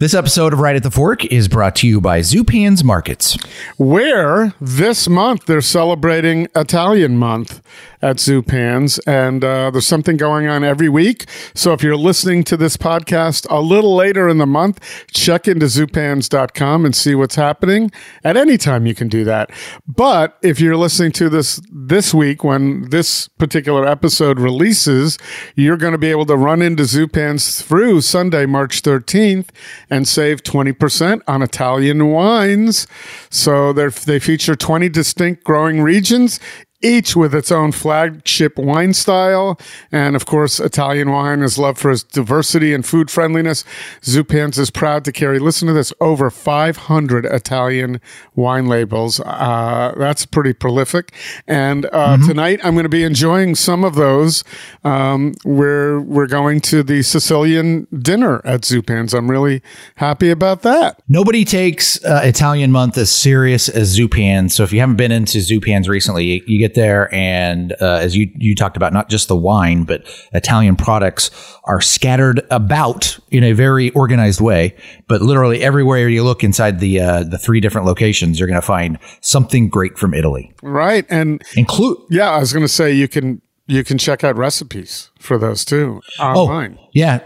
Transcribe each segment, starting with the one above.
This episode of Right at the Fork is brought to you by Zupan's Markets. Where this month they're celebrating Italian month at Zupan's, and uh, there's something going on every week. So if you're listening to this podcast a little later in the month, check into zupans.com and see what's happening. At any time, you can do that. But if you're listening to this this week when this particular episode releases, you're going to be able to run into Zupan's through Sunday, March 13th and save 20% on Italian wines. So they feature 20 distinct growing regions each with its own flagship wine style. And of course, Italian wine is loved for its diversity and food friendliness. Zupans is proud to carry, listen to this, over 500 Italian wine labels. Uh, that's pretty prolific. And uh, mm-hmm. tonight I'm going to be enjoying some of those. Um, we're, we're going to the Sicilian dinner at Zupans. I'm really happy about that. Nobody takes uh, Italian month as serious as Zupans. So if you haven't been into Zupans recently, you get get there, and uh, as you you talked about, not just the wine, but Italian products are scattered about in a very organized way. But literally everywhere you look inside the uh, the three different locations, you're going to find something great from Italy. Right, and include yeah, I was going to say you can you can check out recipes for those too online. Oh, yeah.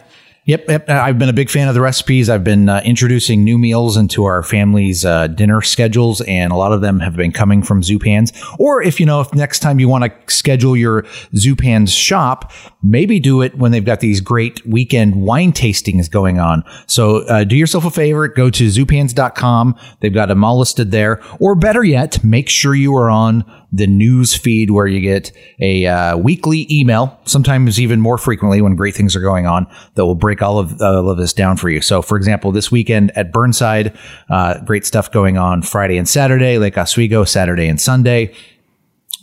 Yep, yep. I've been a big fan of the recipes. I've been uh, introducing new meals into our family's uh, dinner schedules, and a lot of them have been coming from Zupans. Or if you know, if next time you want to schedule your Zupans shop, maybe do it when they've got these great weekend wine tastings going on. So uh, do yourself a favor, go to zupans.com. They've got them all listed there. Or better yet, make sure you are on the news feed where you get a uh, weekly email, sometimes even more frequently when great things are going on, that will break all of, all of this down for you. So, for example, this weekend at Burnside, uh, great stuff going on Friday and Saturday, Lake Oswego, Saturday and Sunday.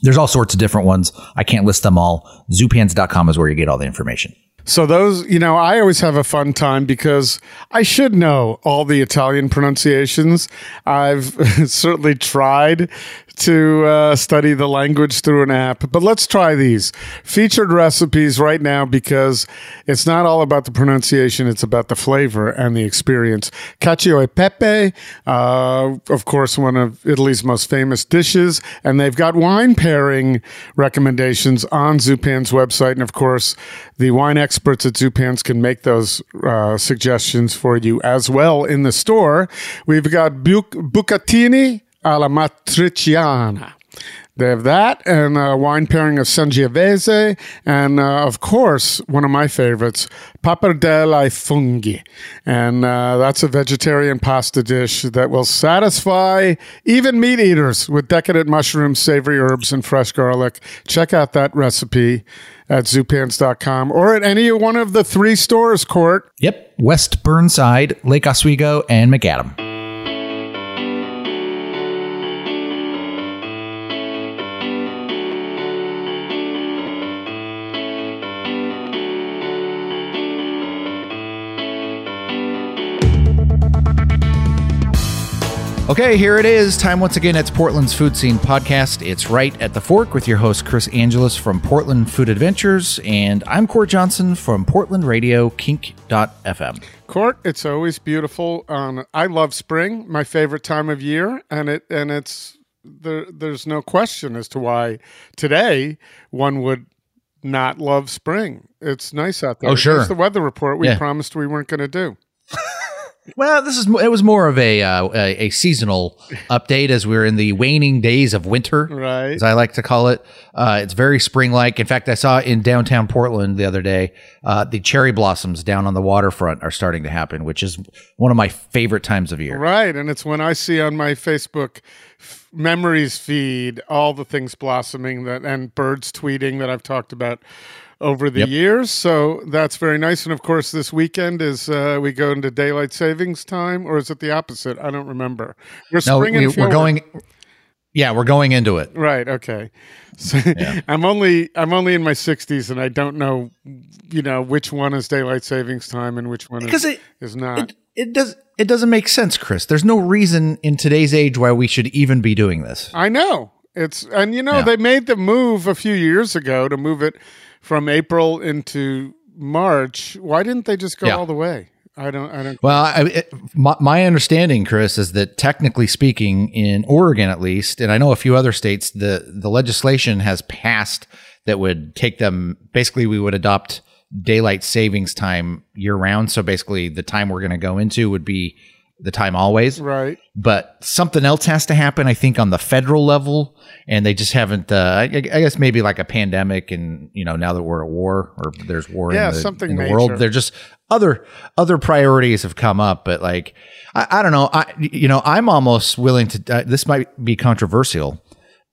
There's all sorts of different ones. I can't list them all. Zupans.com is where you get all the information. So those, you know, I always have a fun time because I should know all the Italian pronunciations. I've certainly tried to uh, study the language through an app. But let's try these featured recipes right now because it's not all about the pronunciation, it's about the flavor and the experience. Cacio e pepe, uh, of course, one of Italy's most famous dishes. And they've got wine pairing recommendations on Zupan's website. And of course, the wine experts at Zupan's can make those uh, suggestions for you as well in the store. We've got bucatini alla matriciana. They have that and a wine pairing of Sangiovese and, uh, of course, one of my favorites, pappardelle ai funghi. And uh, that's a vegetarian pasta dish that will satisfy even meat eaters with decadent mushrooms, savory herbs, and fresh garlic. Check out that recipe at zupans.com or at any one of the three stores, Court. Yep. West Burnside, Lake Oswego, and Macadam. Okay, here it is. Time once again. It's Portland's Food Scene Podcast. It's right at the fork with your host, Chris Angelus from Portland Food Adventures. And I'm Court Johnson from Portland Radio, kink.fm. Court, it's always beautiful. Um, I love spring, my favorite time of year. And it and it's there, there's no question as to why today one would not love spring. It's nice out there. Oh, sure. It's the weather report we yeah. promised we weren't going to do. Well, this is it was more of a uh, a, a, seasonal update as we're in the waning days of winter, right? As I like to call it. Uh, it's very spring like. In fact, I saw in downtown Portland the other day uh, the cherry blossoms down on the waterfront are starting to happen, which is one of my favorite times of year. Right, and it's when I see on my Facebook f- memories feed all the things blossoming that and birds tweeting that I've talked about over the yep. years. So that's very nice. And of course, this weekend is uh, we go into daylight savings time, or is it the opposite? I don't remember. We're no, we, are going. Yeah, we're going into it. Right. Okay. So yeah. I'm only I'm only in my 60s, and I don't know, you know, which one is daylight savings time and which one is, it, is not. It, it does it doesn't make sense, Chris. There's no reason in today's age why we should even be doing this. I know. It's and you know yeah. they made the move a few years ago to move it from April into March, why didn't they just go yeah. all the way? I don't. I don't. Well, I, it, my, my understanding, Chris, is that technically speaking, in Oregon at least, and I know a few other states, the the legislation has passed that would take them. Basically, we would adopt daylight savings time year round. So basically, the time we're going to go into would be the time always. Right. But something else has to happen, I think, on the federal level, and they just haven't. Uh, I, I guess maybe like a pandemic, and you know, now that we're at war or there's war Yeah, in the, something in the major. world, they're just other other priorities have come up. But like, I, I don't know. I you know, I'm almost willing to. Uh, this might be controversial,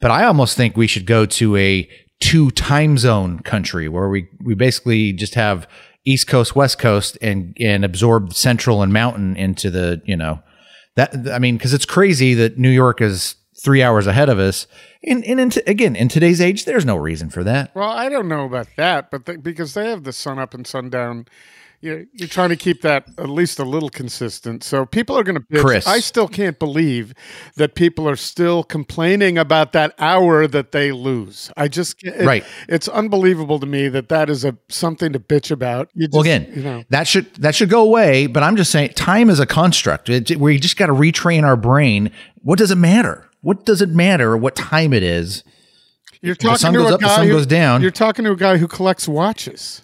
but I almost think we should go to a two time zone country where we we basically just have East Coast, West Coast, and and absorb Central and Mountain into the you know that I mean because it's crazy that New York is three hours ahead of us. And, and t- again, in today's age, there's no reason for that. Well, I don't know about that, but they, because they have the sun up and sundown, you're, you're trying to keep that at least a little consistent. So people are going to bitch. Chris. I still can't believe that people are still complaining about that hour that they lose. I just can't- it- Right. It's unbelievable to me that that is a something to bitch about. You just, Well, again, you know, that should that should go away. But I'm just saying, time is a construct. It, we just got to retrain our brain. What does it matter? What does it matter what time it is? you're talking sun to goes a up, the sun who- goes down. You're talking to a guy who collects watches.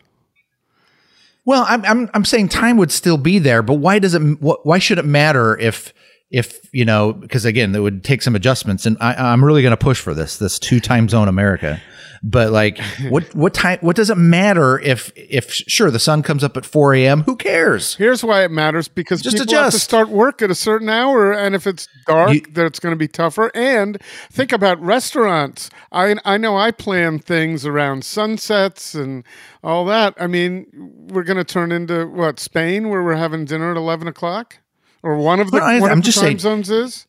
Well, I'm I'm I'm saying time would still be there, but why does it? wh- Why should it matter if if you know? Because again, it would take some adjustments, and I, I'm really going to push for this this two time zone America. But like, what what time? What does it matter if if sure the sun comes up at 4 a.m. Who cares? Here's why it matters because Just people have to start work at a certain hour, and if it's dark, You- then it's going to be tougher. And think about restaurants. I I know I plan things around sunsets and all that. I mean, we're going to turn into what Spain, where we're having dinner at eleven o'clock, or one of the Well, one I'm of just time saying- zones is.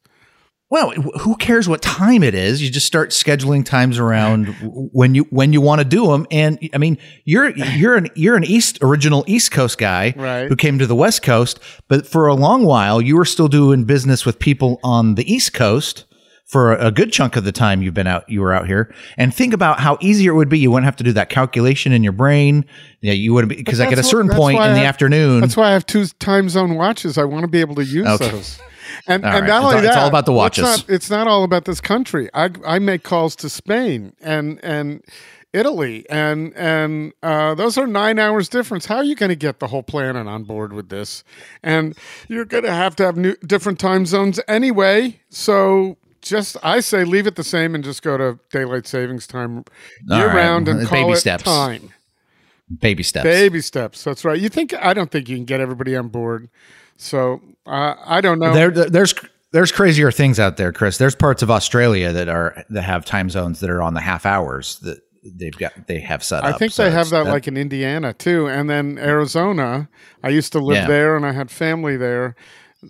Well, who cares what time it is? You just start scheduling times around when you when you want to do them. And I mean, you're you're an you're an East original East Coast guy Right. who came to the West Coast, but for a long while you were still doing business with people on the East Coast. For a good chunk of the time you've been out, you were out here, and think about how easier it would be. You wouldn't have to do that calculation in your brain. Yeah, you would be because like at a certain that's point in the afternoon. That's why I have two time zone watches. I want to be able to use Okay. those. And, All and right. not only all- that, it's all about the it's watches. not- It's not, all about this country. I I make calls to Spain and and Italy, and and uh, those are nine hours difference. How are you going to get the whole planet on board with this? And you're going to have to have new different time zones anyway. So. Just I say leave it the same and just go to daylight savings time year right. round and Baby call it steps. time. baby steps. Baby steps. That's right. You think I don't think you can get everybody on board. So uh, I don't know. There, there- there's there's crazier things out there, Chris. There's parts of Australia that are that have time zones that are on the half hours that they've got they have set I up. I think So they have it's- that, like in Indiana too, and then Arizona. I used to live Yeah. there, and I had family there.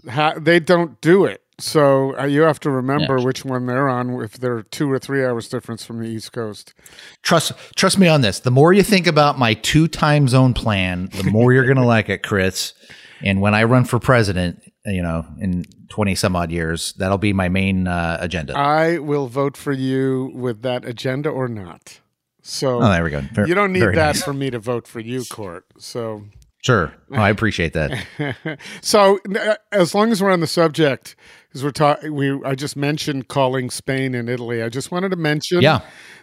Ha- they don't do it, so uh, you have to remember which one they're on. If they're two or three hours difference from the East Coast, trust trust me on this. The more you think about my two time zone plan, the more you're gonna like it, Chris. And when I run for president, you know, in twenty some odd years, that'll be my main uh, agenda. I will vote for you with that agenda or not. So oh, there we go. Ver- you don't need that nice. for me to vote for you, Court. So Sure. Oh, I appreciate that. so uh, as long as we're on the subject, because we're talking, we I just mentioned calling Spain and Italy. I just wanted to mention Yeah.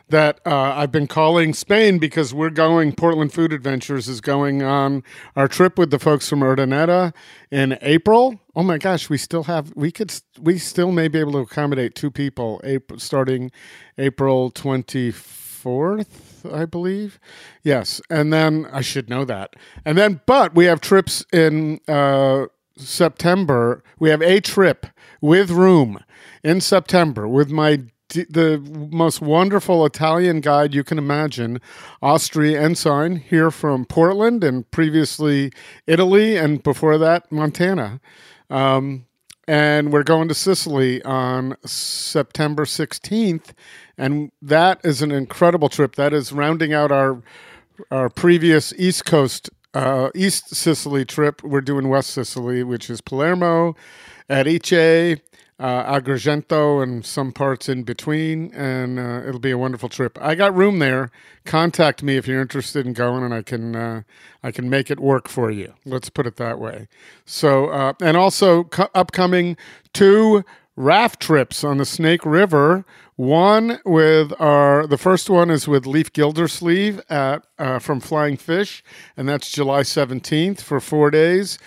that uh, I've been calling Spain because we're going. Portland Food Adventures is going on our trip with the folks from Urdaneta in April. Oh my gosh, we still have we could we still may be able to accommodate two people. April starting April twenty fourth, I believe. Yes, and then I should know that. And then, but we have trips in uh, September. We have a trip with room in September with my the most wonderful Italian guide you can imagine, Austria Ensign, here from Portland and previously Italy, and before that Montana. Um, and we're going to Sicily on September 16th. And that is an incredible trip. That is rounding out our our previous East Coast uh, East Sicily trip. We're doing West Sicily, which is Palermo, Erice, uh, Agrigento, and some parts in between. And uh, it'll be a wonderful trip. I got room there. Contact me if you're interested in going, and I can uh, I can make it work for you. Let's put it that way. So, uh, and also cu- upcoming two raft trips on the Snake River. One with our the first one is with Leif Gildersleeve at uh, from Flying Fish, and that's July seventeenth for four days.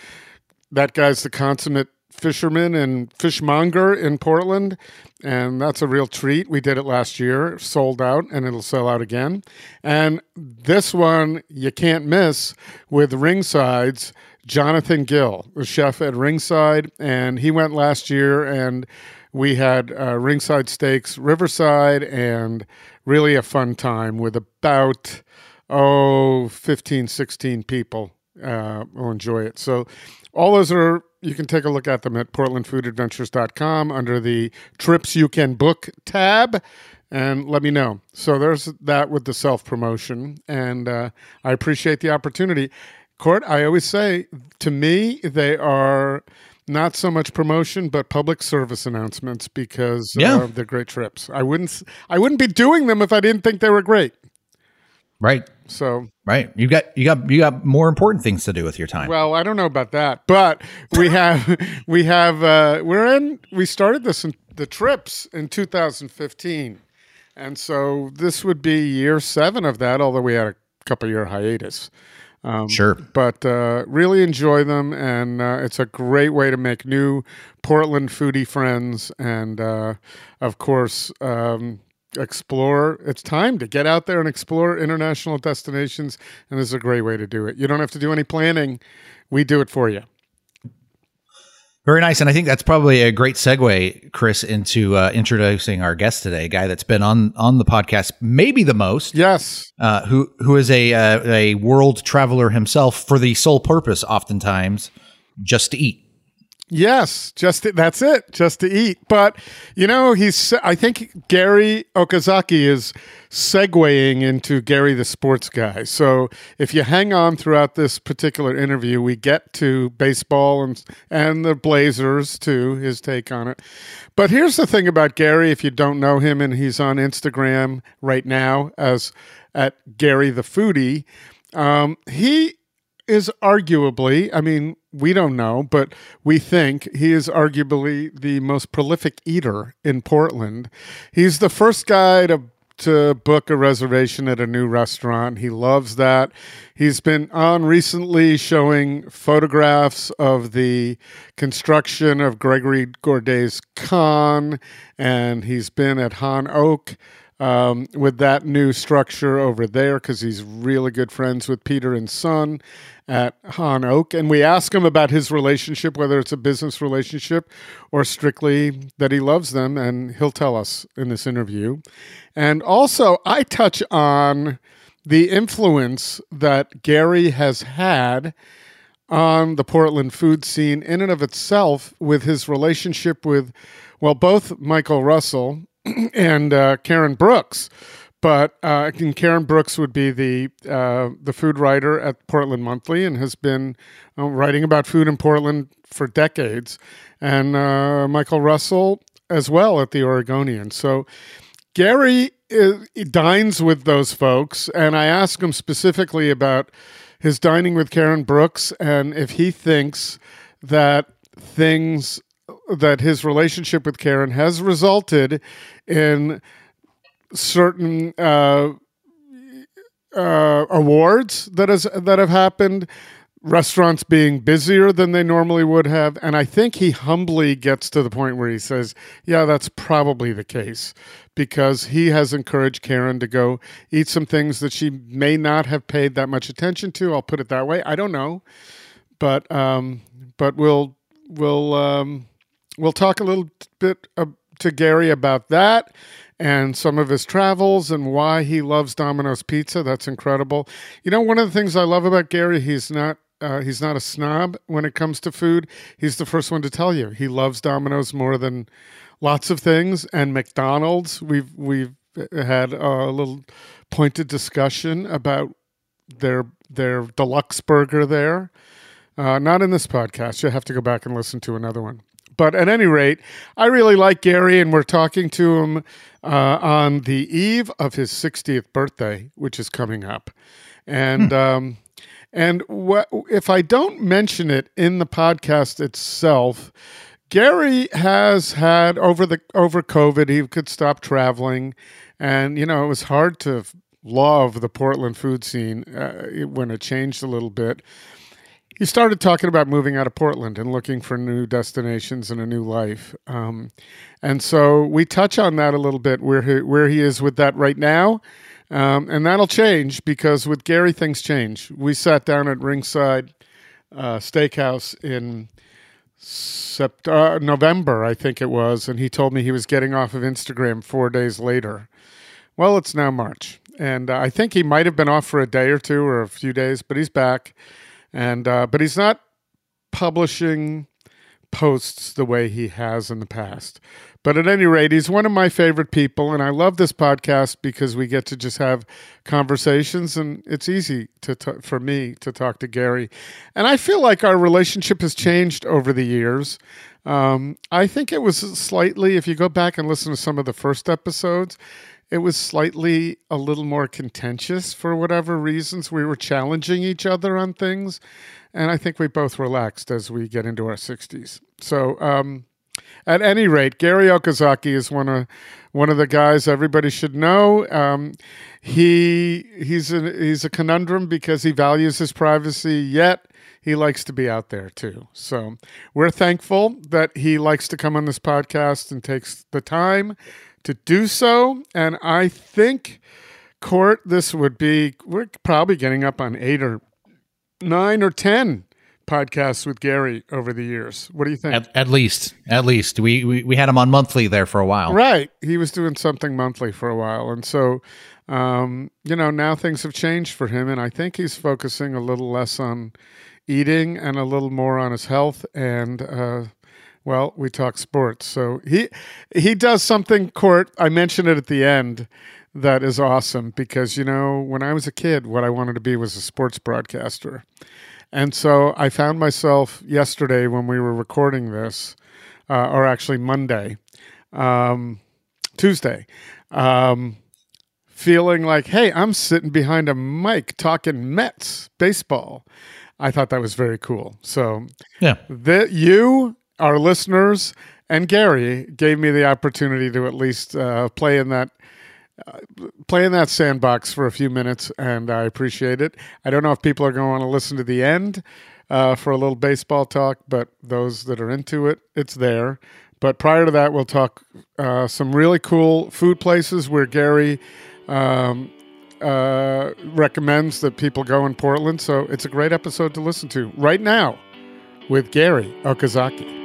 That guy's the consummate fisherman and fishmonger in Portland, and that's a real treat. We did it last year, sold out, and it'll sell out again. And this one you can't miss with Ringside's Jonathan Gill, the chef at Ringside, and he went last year, and we had uh, Ringside Steaks Riverside, and really a fun time with about oh 15 16 people uh, will enjoy it so all those are you can take a look at them at portlandfoodadventures.com under the trips you can book tab and let me know. So there's that with the self promotion and uh, i appreciate the opportunity. Court i always say to me they are not so much promotion but public service announcements because Yeah. uh, they're great trips. I wouldn't i wouldn't be doing them if i didn't think they were great Right. so Right. You got you got you got more important things to do with your time. Well, I don't know about that, but we have we have uh, we're in. We started this in the trips in 2015, and so this would be year seven of that. Although we had a couple year hiatus, um, sure. but uh, really enjoy them, and uh, it's a great way to make new Portland foodie friends, and uh, of course. Um, explore it's time to get out there and explore international destinations and this is a great way to do it. You don't have to do any planning. We do it for you. Very nice, and I think that's probably a great segue, Chris, into uh, introducing our guest today, a guy that's been on on the podcast maybe the most, yes. Uh, who who is a uh, a world traveler himself for the sole purpose, oftentimes, just to eat. Yes, just to, that's it, just to eat. But you know, he's. I think Gary Okazaki is segueing into Gary the sports guy. So if you hang on throughout this particular interview, we get to baseball and and the Blazers too. His take on it. But here's the thing about Gary: if you don't know him, and he's on Instagram right now as at Gary the foodie, um, he is arguably, I mean, we don't know, but we think he is arguably the most prolific eater in Portland. He's the first guy to to book a reservation at a new restaurant. He loves that. He's been on recently showing photographs of the construction of Gregory Gourdet's Kann, and he's been at Han Oak um, with that new structure over there because he's really good friends with Peter and Son at Han Oak. And we ask him about his relationship, whether it's a business relationship or strictly that he loves them, and he'll tell us in this interview. And also, I touch on the influence that Gary has had on the Portland food scene in and of itself with his relationship with, well, both Michael Russell and uh, Karen Brooks. But uh, Karen Brooks would be the uh, the food writer at Portland Monthly and has been uh, writing about food in Portland for decades, and uh, Michael Russell as well at the Oregonian. So Gary is, dines with those folks, and I ask him specifically about his dining with Karen Brooks and if he thinks that things that his relationship with Karen has resulted in certain uh, uh, awards that has that have happened, restaurants being busier than they normally would have, and I think he humbly gets to the point where he says, "Yeah, that's probably the case." Because he has encouraged Karen to go eat some things that she may not have paid that much attention to. I'll put it that way. I don't know, but um, but we'll we'll um, we'll talk a little bit uh, to Gary about that and some of his travels and why he loves Domino's Pizza. That's incredible. You know, one of the things I love about Gary, he's not uh, he's not a snob when it comes to food. He's the first one to tell you he loves Domino's more than lots of things, and McDonald's. We've we've had a little pointed discussion about their their deluxe burger there. Uh, not in this podcast. You'll have to go back and listen to another one. But at any rate, I really like Gary, and we're talking to him uh, on the eve of his 60th birthday, which is coming up. And um, and what, if I don't mention it in the podcast itself, Gary has had over the over COVID, he could stop traveling, and you know it was hard to love the Portland food scene uh, when it changed a little bit he started talking about moving out of Portland and looking for new destinations and a new life. Um, and so we touch on that a little bit where he, where he is with that right now. Um, and that'll change because with Gary, things change. We sat down at Ringside uh, Steakhouse in sept- uh, November, I think it was, and he told me he was getting off of Instagram four days later. Well, it's now March. And uh, I think he might have been off for a day or two or a few days, but he's back and uh, but he's not publishing posts the way he has in the past. But at any rate, he's one of my favorite people, and I love this podcast because we get to just have conversations, and it's easy to t- for me to talk to Gary. And I feel like our relationship has changed over the years. Um, I think it was slightly, if you go back and listen to some of the first episodes, it was slightly a little more contentious for whatever reasons. We were challenging each other on things, and I think we both relaxed as we get into our 60s. So, um, at any rate, Gary Okazaki is one of one of the guys everybody should know. Um, he he's a, he's a conundrum because he values his privacy, yet he likes to be out there too. So we're thankful that he likes to come on this podcast and takes the time to do so. And I think, Court, this would be, we're probably getting up on eight or nine or 10 podcasts with Gary over the years. What do you think? At, at least, at least we, we, we had him on monthly there for a while. Right. He was doing something monthly for a while. And so, um, you know, now things have changed for him. And I think he's focusing a little less on eating and a little more on his health and, uh, well, we talk sports. So he he does something court. I mentioned it at the end that is awesome because you know, when I was a kid, what I wanted to be was a sports broadcaster. And so I found myself yesterday when we were recording this, uh, or actually Monday, um, Tuesday, um, feeling like, hey, I'm sitting behind a mic talking Mets baseball. I thought that was very cool. So, yeah, that you our listeners and Gary gave me the opportunity to at least uh, play in that uh, play in that sandbox for a few minutes, and I appreciate it. I don't know if people are going to listen to the end uh, for a little baseball talk, but those that are into it, it's there. But prior to that, we'll talk uh, some really cool food places where Gary um, uh, recommends that people go in Portland. So it's a great episode to listen to right now with Gary Okazaki.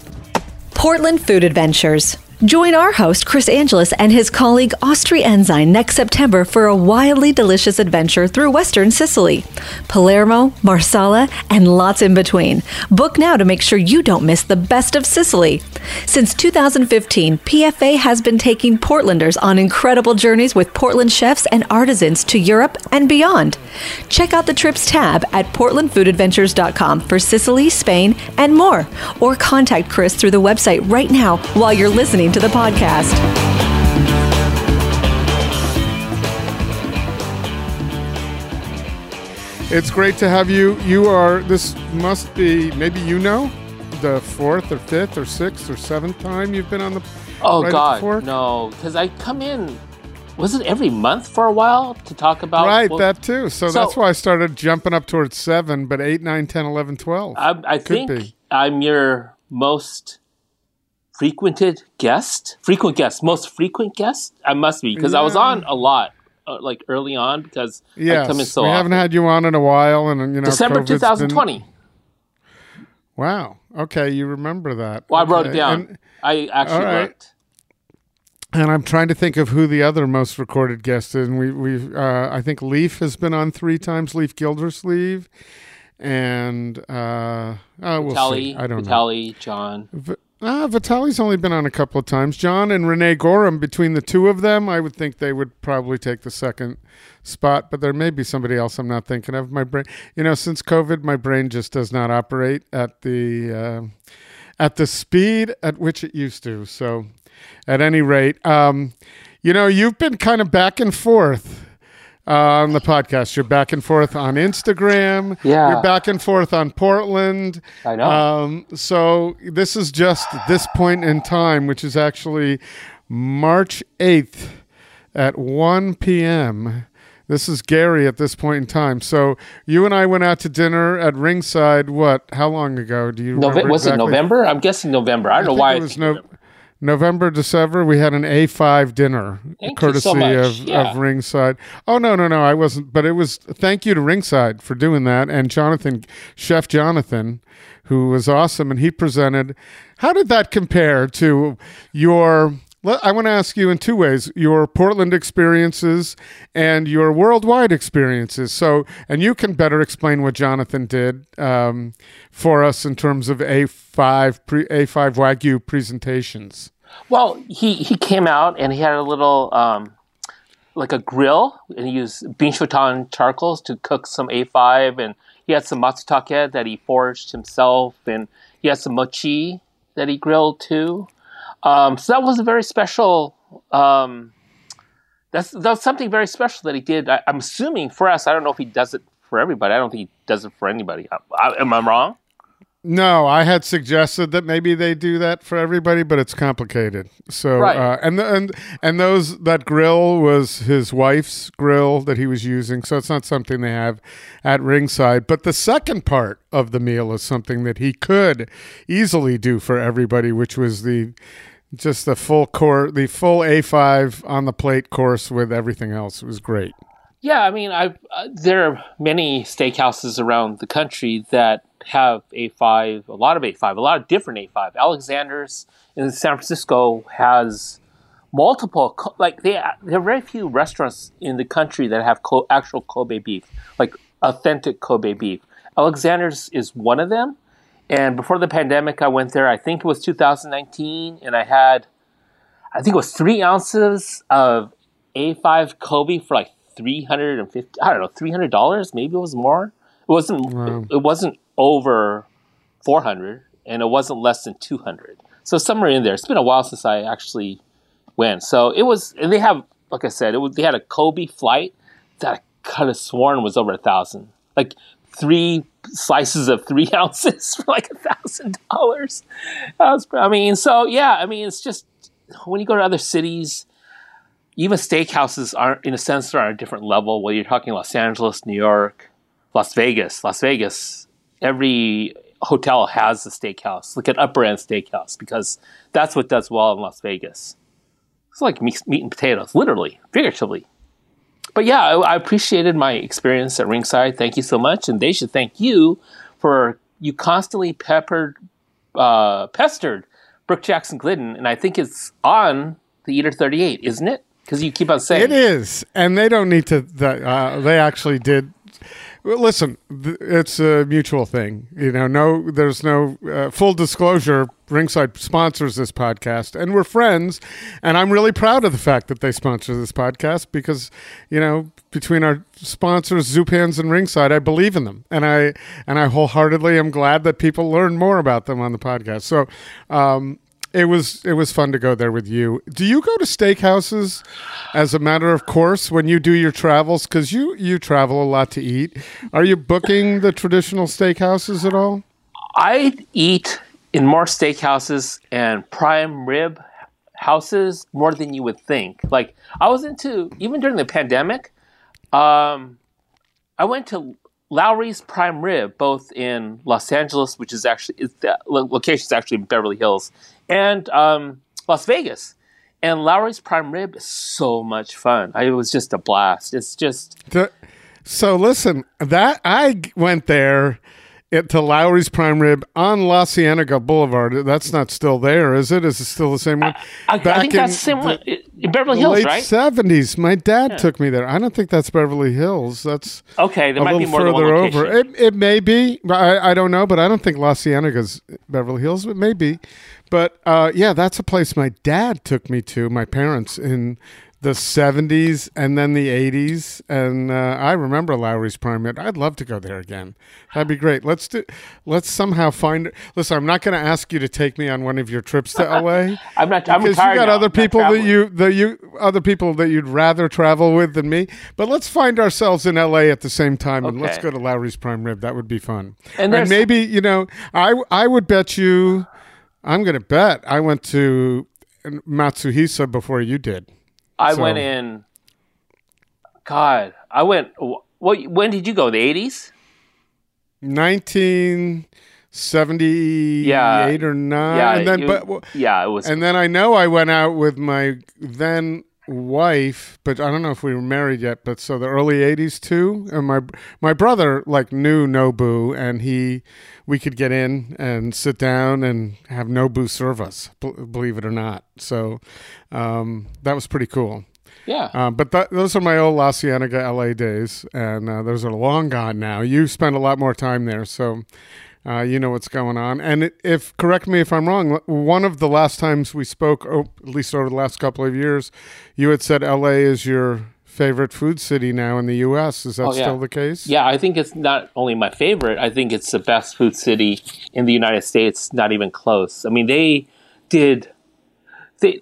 Portland Food Adventures. Join our host, Chris Angelus, and his colleague, Austri Ensign, next September for a wildly delicious adventure through Western Sicily. Palermo, Marsala, and lots in between. Book now to make sure you don't miss the best of Sicily. Since 2015, PFA has been taking Portlanders on incredible journeys with Portland chefs and artisans to Europe and beyond. Check out the trips tab at portlandfoodadventures.com for Sicily, Spain, and more. Or contact Chris through the website right now while you're listening to the podcast. It's great to have you. You are, this must be, maybe you know, the fourth or fifth or sixth or seventh time you've been on the. Oh, right God. No, because I come in, was it every month for a while to talk about? Right, well, that too. So, so, that's why I started jumping up towards seven, but eight, nine, 10, 11, 12. I, I think be. I'm your most frequented guest, frequent guest, most frequent guest. I must be because I was on a lot uh, like early on because Yes, I come in so we often. haven't had you on in a while, and you know, December COVID's been- 2020. Wow. Okay, you remember that? Well, I wrote it down. And, I actually All right. looked. and I'm trying to think of who the other most recorded guest is. And we we uh, I think Leif has been on three times. Leif Gildersleeve, and uh, uh, we'll see. I don't know. Vitaly, John. V- Uh, Vitaly's only been on a couple of times. John and Renee Gorham, between the two of them, I would think they would probably take the second spot. But there may be somebody else I'm not thinking of. My brain, you know, since COVID, my brain just does not operate at the uh, at the speed at which it used to. So, at any rate, um, you know, you've been kind of back and forth. Uh, on the podcast, you're back and forth on Instagram. Yeah. you're back and forth on Portland. I know. Um, so this is just this point in time, which is actually March 8th at 1 p.m. This is Gary at this point in time. So you and I went out to dinner at Ringside. What? How long ago? Do you Nove- remember? was it? November? I'm guessing November. I don't I know why. it was no, November, December. We had an A5 dinner, Thank courtesy so of, Yeah. of Ringside. Oh no, no, no! I wasn't, but it was. Thank you to Ringside for doing that, and Jonathan, Chef Jonathan, who was awesome, and he presented. How did that compare to your? I want to ask you in two ways: your Portland experiences and your worldwide experiences. So, and you can better explain what Jonathan did um, for us in terms of A five pre, A five Wagyu presentations. Well, he he came out and he had a little um, like a grill, and he used Binchotan charcoals to cook some A5, and he had some matsutake that he foraged himself, and he had some mochi that he grilled too. Um, so that was a very special. Um, that's that's something very special that he did. I, I'm assuming for us. I don't know if he does it for everybody. I don't think he does it for anybody. I, I, am I wrong? No, I had suggested that maybe they do that for everybody, but it's complicated. So, Right. uh, and and and those that grill was his wife's grill that he was using, so it's not something they have at ringside. But the second part of the meal is something that he could easily do for everybody, which was the just the full course, the full A five on the plate course with everything else. It was great. Yeah, I mean, I uh, there are many steakhouses around the country that have A5, a lot of A5, a lot of different A5. Alexander's in San Francisco has multiple, like they there are very few restaurants in the country that have co- actual Kobe beef, like authentic Kobe beef. Alexander's is one of them. And before the pandemic, I went there. I think it was 2019, and I had, I think it was three ounces of A5 Kobe for like 350 I don't know, $300 maybe it was more. It wasn't it wasn't over 400 and it wasn't less than 200. So somewhere in there. It's been a while since I actually went. So it was and they have like I said, it was they had a Kobe flight that I could have sworn was over a thousand. Like three slices of three ounces for like a thousand dollars. I mean, so yeah, I mean, it's just when you go to other cities, even steakhouses aren't, in a sense, are on a different level. Whether you're talking Los Angeles, New York, Las Vegas, Las Vegas, every hotel has a steakhouse, Look at upper end steakhouse, because that's what does well in Las Vegas. It's like meat, meat and potatoes, literally, figuratively. But yeah, I, I appreciated my experience at Ringside. Thank you so much, and they should thank you for you constantly peppered, uh, pestered Brooke Jackson Glidden, and I think it's on the Eater 38, isn't it? Because you keep on saying It is, and they don't need to. th- Uh, they actually did. Listen, it's a mutual thing. You know, no, there's no uh, full disclosure. Ringside sponsors this podcast, and we're friends. And I'm really proud of the fact that they sponsor this podcast because, you know, between our sponsors, Zupans and Ringside, I believe in them, and I and I wholeheartedly am glad that people learn more about them on the podcast. So. Um, it was it was fun to go there with you. Do you go to steakhouses as a matter of course when you do your travels? Because you you travel a lot to eat. Are you booking the traditional steakhouses at all? I eat in more steakhouses and prime rib houses more than you would think. Like I was into even during the pandemic. Um, I went to Lawry's Prime Rib, both in Los Angeles, which is actually the location is actually in Beverly Hills, and um, Las Vegas. And Lawry's prime rib is so much fun. I, it was just a blast. It's just so listen, that I went there it, to Lawry's Prime Rib on La Cienega Boulevard. That's not still there, is it? Is it still the same one? I, I think that's the same one in Beverly Hills, late right? seventies. My dad took me there. I don't think that's Beverly Hills. That's Okay, there a might be little more further over. It, it may be. I, I don't know, but I don't think La Cienega's Beverly Hills. It may be. But uh, yeah, that's a place my dad took me to. My parents in the seventies and then the eighties, and uh, I remember Lawry's Prime Rib. I'd love to go there again. That'd be great. Let's do. Let's somehow find. Listen, I'm not going to ask you to take me on one of your trips to LA. I'm not. I'm because you got now. other people that you that you other people that you'd rather travel with than me. But let's find ourselves in LA at the same time and let's go to Lawry's Prime Rib. That would be fun. And And, maybe you know, I I would bet you, I'm going to bet I went to Matsuhisa before you did. I so- went in. God, I went. What? When did you go? The 80s? 1978 Yeah. or nine. Yeah, and then you- but yeah, it was. And then I know I went out with my then wife, but I don't know if we were married yet. But so the early '80s too, and my my brother like knew Nobu, and he we could get in and sit down and have Nobu serve us, b- believe it or not. So um, that was pretty cool. yeah. Um, but that, those are my old La Cienega LA days, and uh, those are long gone now. You spend a lot more time there, so uh, you know what's going on. And it, if correct me if I'm wrong, one of the last times we spoke, oh, at least over the last couple of years, you had said LA is your favorite food city now in the U.S. Is that Oh, yeah. still the case? Yeah, I think it's not only my favorite. I think it's the best food city in the United States. Not even close. I mean, they did they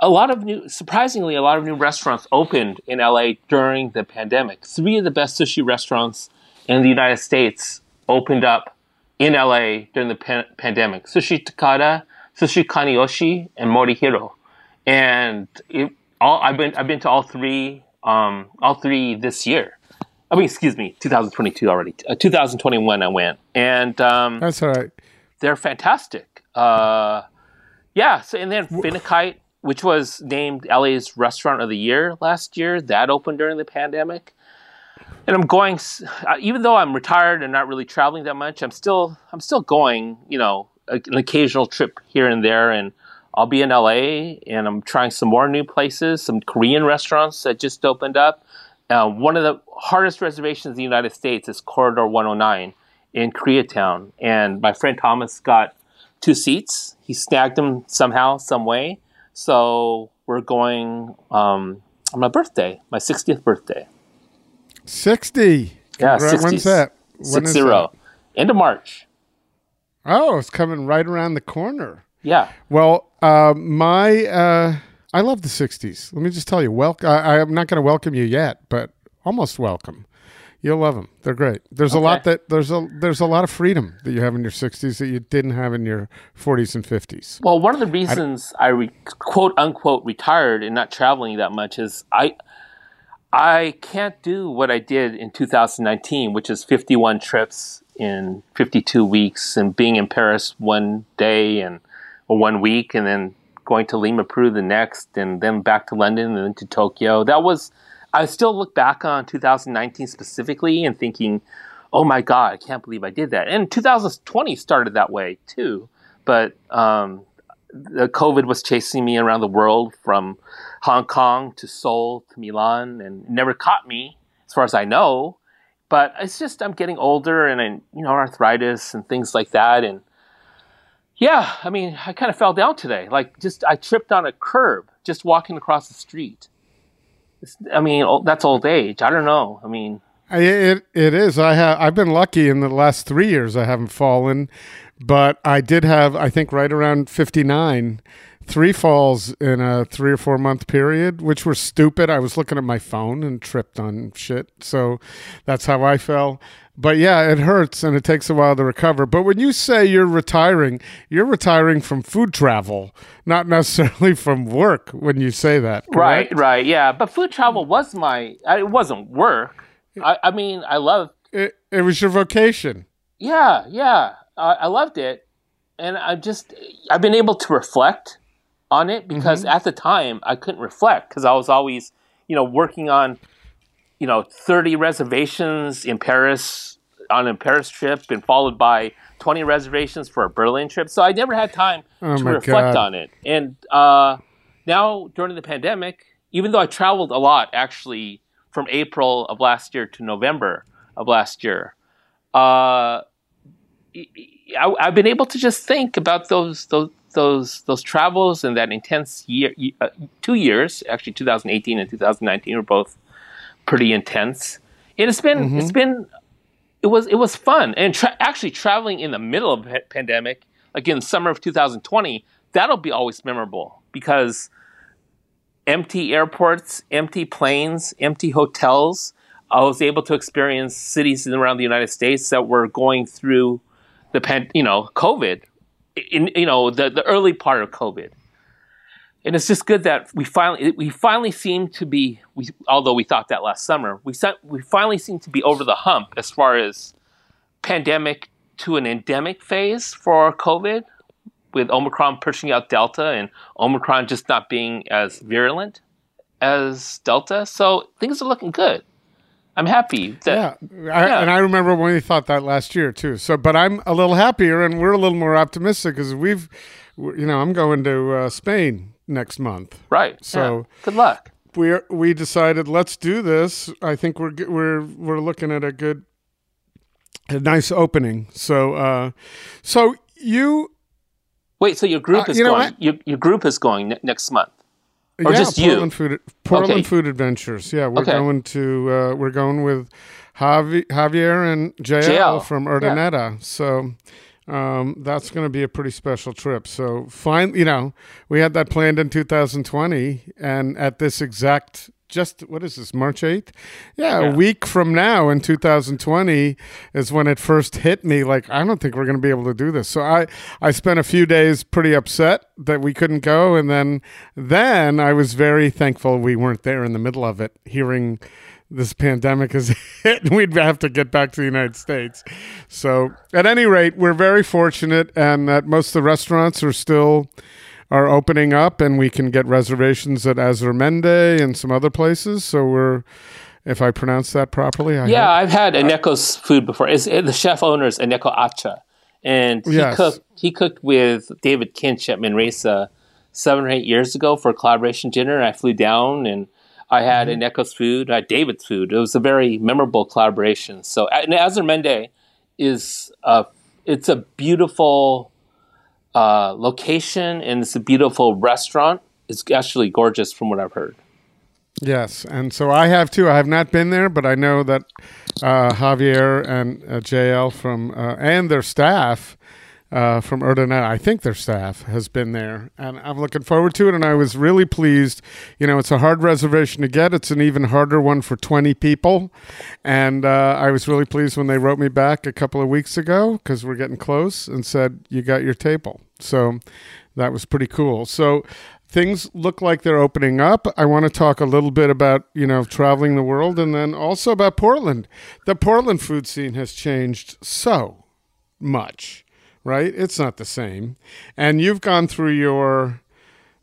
a lot of new, surprisingly, a lot of new restaurants opened in LA during the pandemic. Three of the best sushi restaurants in the United States opened up in LA during the pan- pandemic: Sushi Takada, Sushi Kaneyoshi, and Morihiro. And it, all I've been I've been to all three um, all three this year. I mean, excuse me, 2022 already. Uh, 2021 I went, and um, That's all right. they're fantastic. Uh, yeah. So and then Phenakite, which was named LA's Restaurant of the Year last year, that opened during the pandemic. And I'm going, even though I'm retired and not really traveling that much, I'm still I'm still going. You know, an occasional trip here and there, and I'll be in LA, and I'm trying some more new places, some Korean restaurants that just opened up. Uh, one of the hardest reservations in the United States is Corridor 109 in Koreatown, and my friend Thomas got two seats. He snagged them somehow, some way. So we're going um, on my birthday, my 60th birthday. Sixty. Yeah, Congra- 60s. When's that? When Six zero. End of March. Oh, it's coming right around the corner. Yeah. Well, uh, my uh, I love the '60s. Let me just tell you, welcome. I, I'm not going to welcome you yet, but almost welcome. You'll love them. They're great. There's a lot that there's a there's a lot of freedom that you have in your 60s that you didn't have in your 40s and 50s. Well, one of the reasons I, re- quote unquote retired and not traveling that much is I I can't do what I did in 2019, which is 51 trips in 52 weeks and being in Paris one day and or one week and then going to Lima, Peru the next and then back to London and then to Tokyo. That was I still look back on 2019 specifically and thinking, "Oh my god, I can't believe I did that." And 2020 started that way too. But um, the COVID was chasing me around the world from Hong Kong to Seoul to Milan and never caught me as far as I know. But it's just I'm getting older and I, you know arthritis and things like that and yeah, I mean I kind of fell down today. Like just I tripped on a curb just walking across the street. It's, I mean that's old age. I don't know. I mean It it is. I have I've been lucky in the last three years. I haven't fallen, but I did have I think right around 59 three falls in a three or four month period, which were stupid. I was looking at my phone and tripped on shit. So that's how I fell. But yeah, it hurts and it takes a while to recover. But when you say you're retiring, you're retiring from food travel, not necessarily from work when you say that. Right, correct? right, yeah. But food travel was my. It wasn't work. I, I mean, I love. It, it was your vocation. Yeah, yeah. I, I loved it, and I just. I've been able to reflect on it because at the time I couldn't reflect because I was always, you know, working on, you know, 30 reservations in Paris on a Paris trip and followed by 20 reservations for a Berlin trip. So I never had time Oh to reflect God. on it. And uh, now during the pandemic, even though I traveled a lot actually from April of last year to November of last year, uh, I, I've been able to just think about those those those those travels and that intense year, uh, two years actually, 2018 and 2019 were both pretty intense. And it's been it's been it was it was fun and tra- actually traveling in the middle of a pandemic, like in summer of 2020, that'll be always memorable because empty airports, empty planes, empty hotels. I was able to experience cities around the United States that were going through the pan, you know, COVID, in you know the the early part of COVID, and it's just good that we finally we finally seem to be we although we thought that last summer we we finally seem to be over the hump as far as pandemic to an endemic phase for COVID, with Omicron pushing out Delta and Omicron just not being as virulent as Delta. So things are looking good. I'm happy that Yeah, I, Yeah. and I remember when we thought that last year too. So, but I'm a little happier, and we're a little more optimistic because we've, you know, I'm going to uh, Spain next month. right. So- yeah. good luck. We we decided let's do this. I think we're we're we're looking at a good, a nice opening. So, uh, so you Wait, so your group Uh, is you know going. Your, your group is going ne- next month. Or yeah, just you? Portland Food Portland Okay. Food Adventures. Yeah, we're Okay. going to uh, we're going with Javi, Javier and JL, JL, from Urdaneta. So um, that's going to be a pretty special trip. So fine, you know, we had that planned in 2020, and at this exact just what is this March 8th? Yeah, a week from now in 2020 is when it first hit me like I don't think we're going to be able to do this. So I I spent a few days pretty upset that we couldn't go and then then I was very thankful we weren't there in the middle of it hearing this pandemic is hit and we'd have to get back to the United States. So at any rate, we're very fortunate and that most of the restaurants are still are opening up and we can get reservations at Azurmendi and some other places. So we're, if I pronounce that properly, I Yeah, hope. I've had Eneko's food before. It's, it, the chef owner is Eneko Atxa, and he Yes. cooked. He cooked with David Kinch at Manresa seven or eight years ago for a collaboration dinner. I flew down and I had Mm-hmm. Eneko's food. I had David's food. It was a very memorable collaboration. So, and Azurmendi is a it's a beautiful uh, location and it's a beautiful restaurant. It's actually gorgeous from what I've heard. Yes, and so I have too. I have not been there, but I know that uh, Javier and uh, JL from uh, and their staff uh, from Urdaneta, I think their staff has been there, and I'm looking forward to it. And I was really pleased. You know, it's a hard reservation to get. It's an even harder one for 20 people, and uh, I was really pleased when they wrote me back a couple of weeks ago because we're getting close and said you got your table. So that was pretty cool. So things look like they're opening up. I want to talk a little bit about, you know, traveling the world and then also about Portland. The Portland food scene has changed so much, right? It's not the same. And you've gone through your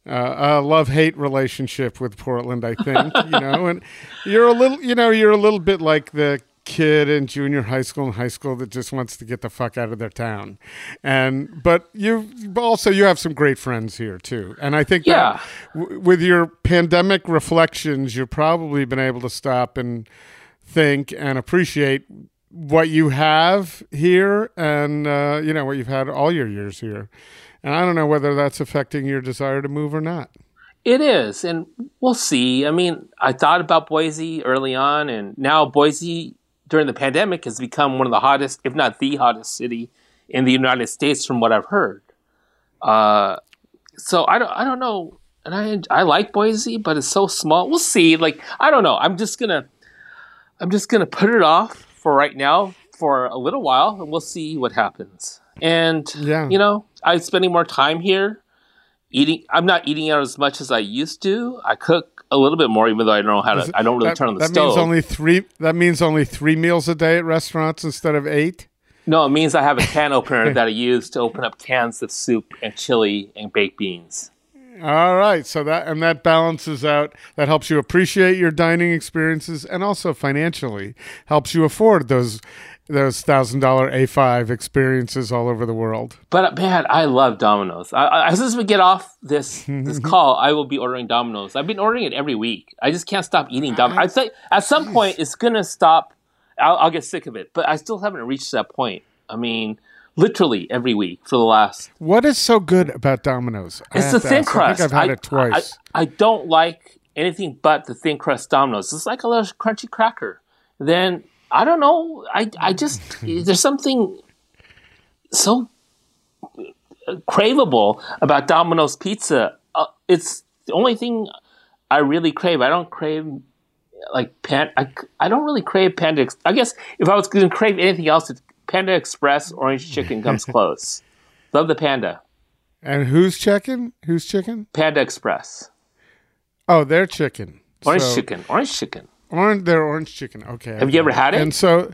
uh, a love hate relationship with Portland, I think, you know, and you're a little, you know, you're a little bit like the kid in junior high school and high school that just wants to get the fuck out of their town. And, but you also, you have some great friends here too. And I think Yeah. that w- with your pandemic reflections, you've probably been able to stop and think and appreciate what you have here and, uh, you know, what you've had all your years here. And I don't know whether that's affecting your desire to move or not. It is, and we'll see. I mean, I thought about Boise early on, and now Boise during the pandemic has become one of the hottest, if not the hottest city in the United States, from what I've heard. Uh, so I don't, I don't know, and I, I like Boise, but it's so small. We'll see. Like I don't know. I'm just gonna, I'm just gonna put it off for right now for a little while, and we'll see what happens. And Yeah. you know, I'm spending more time here eating i'm not eating out as much as i used to i cook a little bit more even though i don't know how to i don't really that, turn on the that stove means only three. That means only three meals a day at restaurants instead of eight. no it means i have a can opener that i use to open up cans of soup and chili and baked beans All right, so that and that balances out. That helps you appreciate your dining experiences, and also financially helps you afford those those thousand dollar A five experiences all over the world. But man, I love Domino's. I, I, as soon as we get off this this call, I will be ordering Domino's. I've been ordering it every week. I just can't stop eating Domino's. I think at some point it's gonna stop. I'll, I'll get sick of it, but I still haven't reached that point. I mean, literally every week for the last. What is so good about Domino's? It's the thin ask. crust. I think I've had it twice. I, I don't like anything but the thin crust Domino's. It's like a little crunchy cracker. Then I don't know. I I just there's something so craveable about Domino's pizza. Uh, it's the only thing I really crave. I don't crave like pan. I, I don't really crave Panda. I guess if I was going to crave anything else, it's Panda Express orange chicken comes close. Love the Panda. and who's chicken? Who's chicken? Panda Express. Oh, they're chicken. Orange So- chicken. Orange chicken. Orange, they're orange chicken. Okay. Have you ever had it? And so,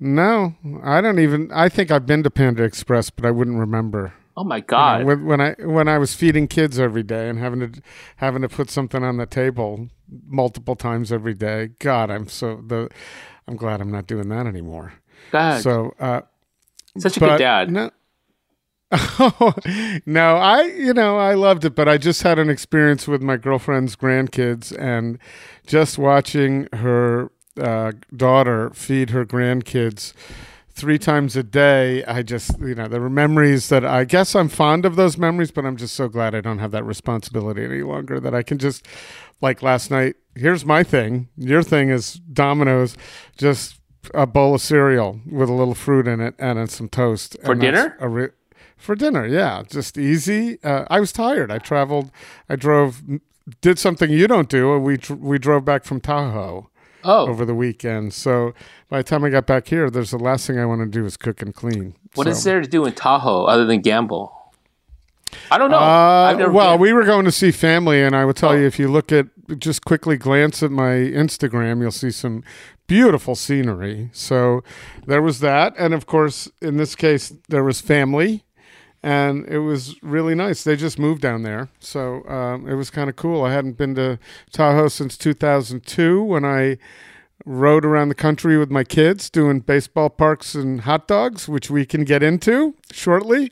no, I don't even. I think I've been to Panda Express, but I wouldn't remember. Oh my god. when, when I when I was feeding kids every day and having to having to put something on the table multiple times every day. God, I'm so the. I'm glad I'm not doing that anymore. God, So, uh, such a good dad. no. no, I you know I loved it, but I just had an experience with my girlfriend's grandkids, and just watching her uh, daughter feed her grandkids three times a day. I just you know there were memories that I guess I'm fond of those memories, but I'm just so glad I don't have that responsibility any longer. That I can just like last night. Here's my thing. Your thing is Domino's. Just a bowl of cereal with a little fruit in it and then some toast For And dinner? a re- for dinner, yeah, just easy. Uh, I was tired. I traveled. I drove. Did something you don't do. We we drove back from Tahoe oh, over the weekend. So by the time I got back here, there's the last thing I want to do is cook and clean. what so. is there to do in Tahoe other than gamble? I don't know. Uh, well, been. we were going to see family, and I will tell Oh. you if you look at just quickly glance at my Instagram, you'll see some beautiful scenery. So there was that, and of course, in this case, there was family, and it was really nice. They just moved down there, so um, it was kind of cool. I hadn't been to Tahoe since 2002 when I rode around the country with my kids doing baseball parks and hot dogs, which we can get into shortly.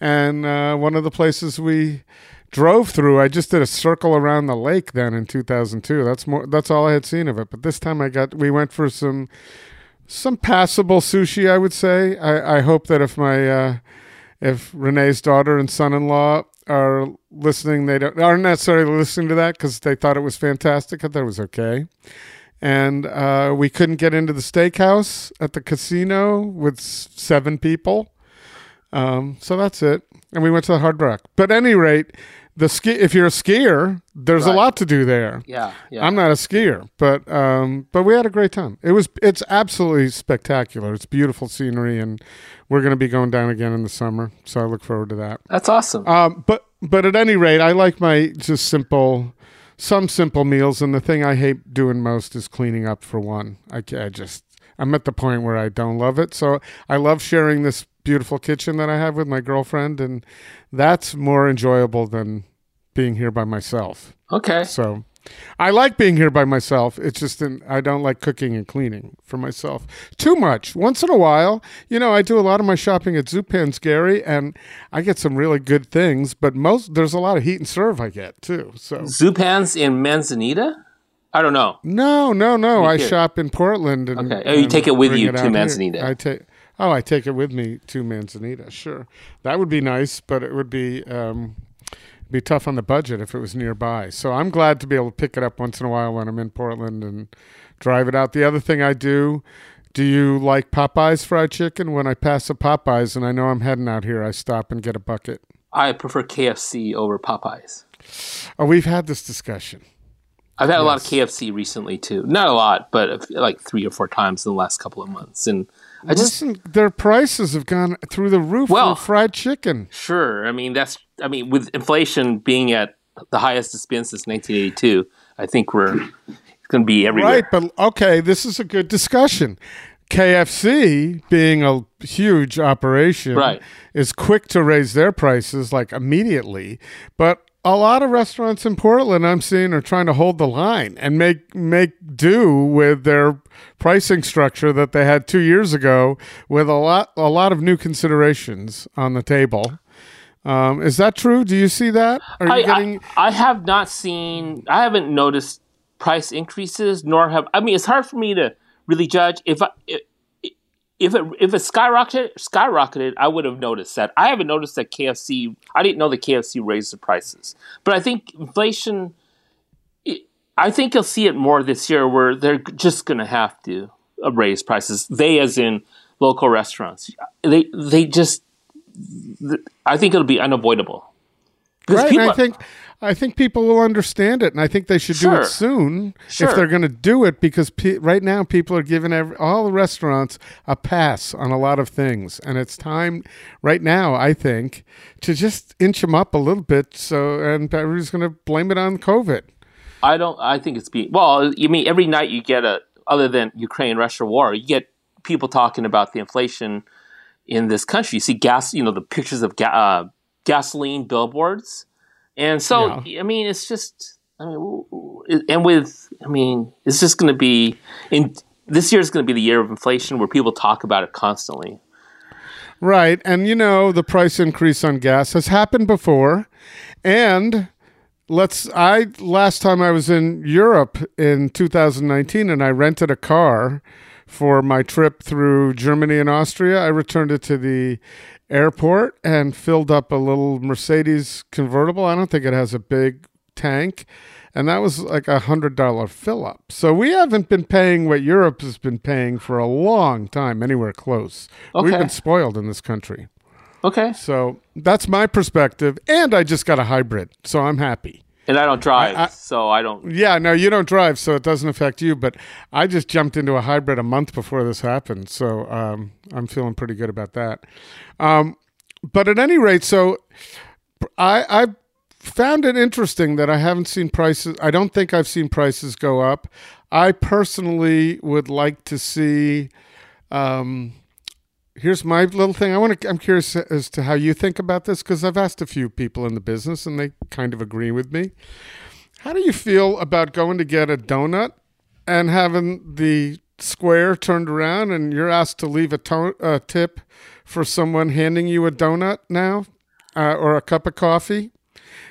And uh, one of the places we drove through, I just did a circle around the lake then in 2002. That's more. That's all I had seen of it. But this time I got. We went for some some passable sushi. I would say. I, I hope that if my uh, if Renee's daughter and son-in-law are listening, they don't aren't necessarily listening to that because they thought it was fantastic. I thought it was okay. And uh, we couldn't get into the steakhouse at the casino with seven people. Um, so that's it. And we went to the Hard Rock. But at any rate, the ski. If you're a skier, there's a lot to do there. yeah, yeah. I'm not a skier, but um, but we had a great time. It was it's absolutely spectacular. It's beautiful scenery, and we're going to be going down again in the summer. So I look forward to that. That's awesome. Um, but but at any rate, I like my just simple, some simple meals. And the thing I hate doing most is cleaning up. For one, I, I just I'm at the point where I don't love it. So I love sharing this beautiful kitchen that I have with my girlfriend, and that's more enjoyable than being here by myself. okay. So I like being here by myself. It's just an, I don't like cooking and cleaning for myself too much. Once in a while, you know, I do a lot of my shopping at Zupan's, Gary, and I get some really good things. But most there's a lot of heat and serve I get too. So Zupans in Manzanita? I don't know. no, no, no. I shop in Portland. And, Okay. Oh, you and take it with you to out here. Manzanita. I take. Oh, I take it with me to Manzanita. Sure, that would be nice, but it would be um, be tough on the budget if it was nearby. So I'm glad to be able to pick it up once in a while when I'm in Portland and drive it out. The other thing I do. Do you like Popeyes fried chicken? When I pass a Popeyes and I know I'm heading out here, I stop and get a bucket. I prefer KFC over Popeyes. Oh, we've had this discussion. I've had a lot of KFC recently too. Not a lot, but like three or four times in the last couple of months. And I just Listen, their prices have gone through the roof Well- for fried chicken. sure. I mean, that's. I mean, with inflation being at the highest it's been since 1982, I think we're it's going to be everywhere. Right, but okay, this is a good discussion. KFC, being a huge operation, Right. is quick to raise their prices like immediately. But a lot of restaurants in Portland I'm seeing are trying to hold the line and make make do with their pricing structure that they had two years ago with a lot a lot of new considerations on the table. Um, is that true? Do you see that? Are you I, getting I, I have not seen. I haven't noticed price increases, nor have. I mean, it's hard for me to really judge if I. If it if it skyrocketed skyrocketed, I would have noticed that. I haven't noticed that KFC. I didn't know that KFC raised the prices, but I think inflation. I think you'll see it more this year, where they're just going to have to uh, raise prices. They, as in local restaurants, they they just. I think it'll be unavoidable. Right? and I think I think people will understand it, and I think they should do it soon Sure. if they're going to do it. Because pe- right now, people are giving every, all the restaurants a pass on a lot of things, and it's time right now. I think to just inch them up a little bit. So, and everybody's going to blame it on COVID. I don't. I think it's being well. You mean every night you get a other than Ukraine Russia war, you get people talking about the inflation in this country. You see gas. You know the pictures of ga- uh, gasoline billboards, and so I mean it's just. I mean, and with I mean it's just going to be in this year is going to be the year of inflation where people talk about it constantly. Right. And you know, the price increase on gas has happened before. And let's I last time I was in Europe in 2019 and I rented a car for my trip through Germany and Austria. I returned it to the airport and filled up a little Mercedes convertible. I don't think it has a big tank. And that was like a hundred dollar fill up. So we haven't been paying what Europe has been paying for a long time, anywhere close. We've been spoiled in this country. Okay, So that's my perspective. And I just got a hybrid, so I'm happy. And I don't drive, I- so I don't. Yeah, no, you don't drive, so it doesn't affect you. But I just jumped into a hybrid a month before this happened, so um, I'm feeling pretty good about that. Um, but at any rate, so I I found it interesting that I haven't seen prices. I don't think I've seen prices go up. I personally would like to see. Um, here's my little thing. I want to. I'm curious as to how you think about this because I've asked a few people in the business and they kind of agree with me. How do you feel about going to get a donut and having the square turned around and you're asked to leave a, to- a tip for someone handing you a donut now uh, or a cup of coffee?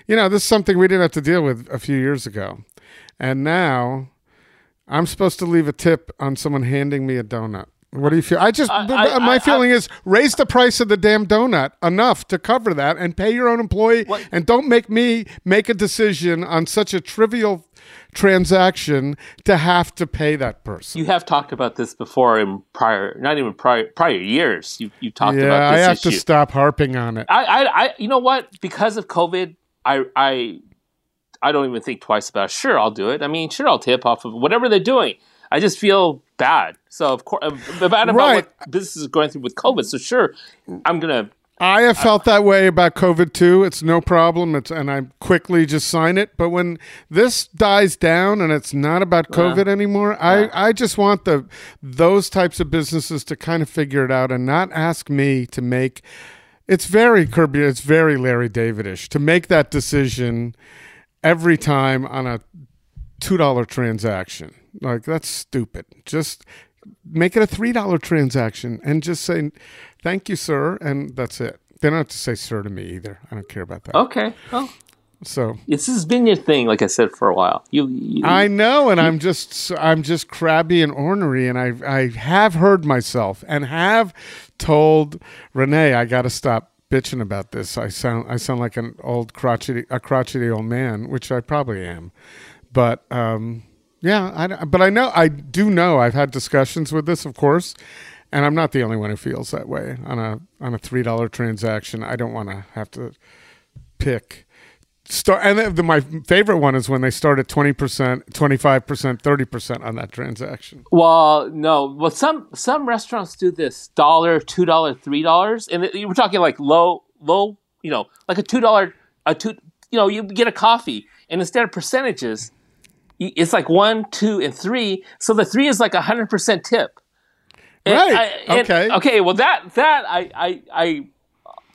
You know, this is something we didn't have to deal with a few years ago. And now I'm supposed to leave a tip on someone handing me a donut. What do you feel? I just, I- I- my I- feeling is raise the price of the damn donut enough to cover that and pay your own employee What- and don't make me make a decision on such a trivial transaction to have to pay that person. You have talked about this before in prior, not even prior prior years. You you talked yeah, about Yeah, I have issue. to stop harping on it. I, I, I, you know what? Because of COVID, I, I, I don't even think twice about. It. Sure, I'll do it. I mean, sure, I'll tip off of whatever they're doing. I just feel bad. So of course, bad about Right. what business is going through with COVID. So sure, I'm gonna. I have felt that way about COVID too. It's no problem. It's and I quickly just sign it. But when this dies down and it's not about COVID anymore, I, I just want the those types of businesses to kind of figure it out and not ask me to make. It's very Kirby. It's very Larry Davidish to make that decision every time on a two dollar transaction. Like that's stupid. Just make it a three dollar transaction and just say thank you, sir, and that's it. They don't have to say sir to me either. I don't care about that. Okay, well, So this has been your thing, like I said for a while. You, you I know, and I'm just I'm just crabby and ornery, and I I have heard myself and have told Renee I got to stop bitching about this. I sound I sound like an old crotchety a crotchety old man, which I probably am, but um yeah, I but I know I do know I've had discussions with this, of course. And I'm not the only one who feels that way on a on a three dollar transaction. I don't want to have to pick start and the, my favorite one is when they start at 20% 25% 30% on that transaction Well, no. Well, some some restaurants do this dollar, two dollar, three dollars, and it- we're talking like low, low. You know, like a two dollar, a two. You know, you get a coffee, and instead of percentages, it's like one, two, and three. So the three is like a hundred percent tip. And Right. I- and- Okay. Okay. Well, that that I I I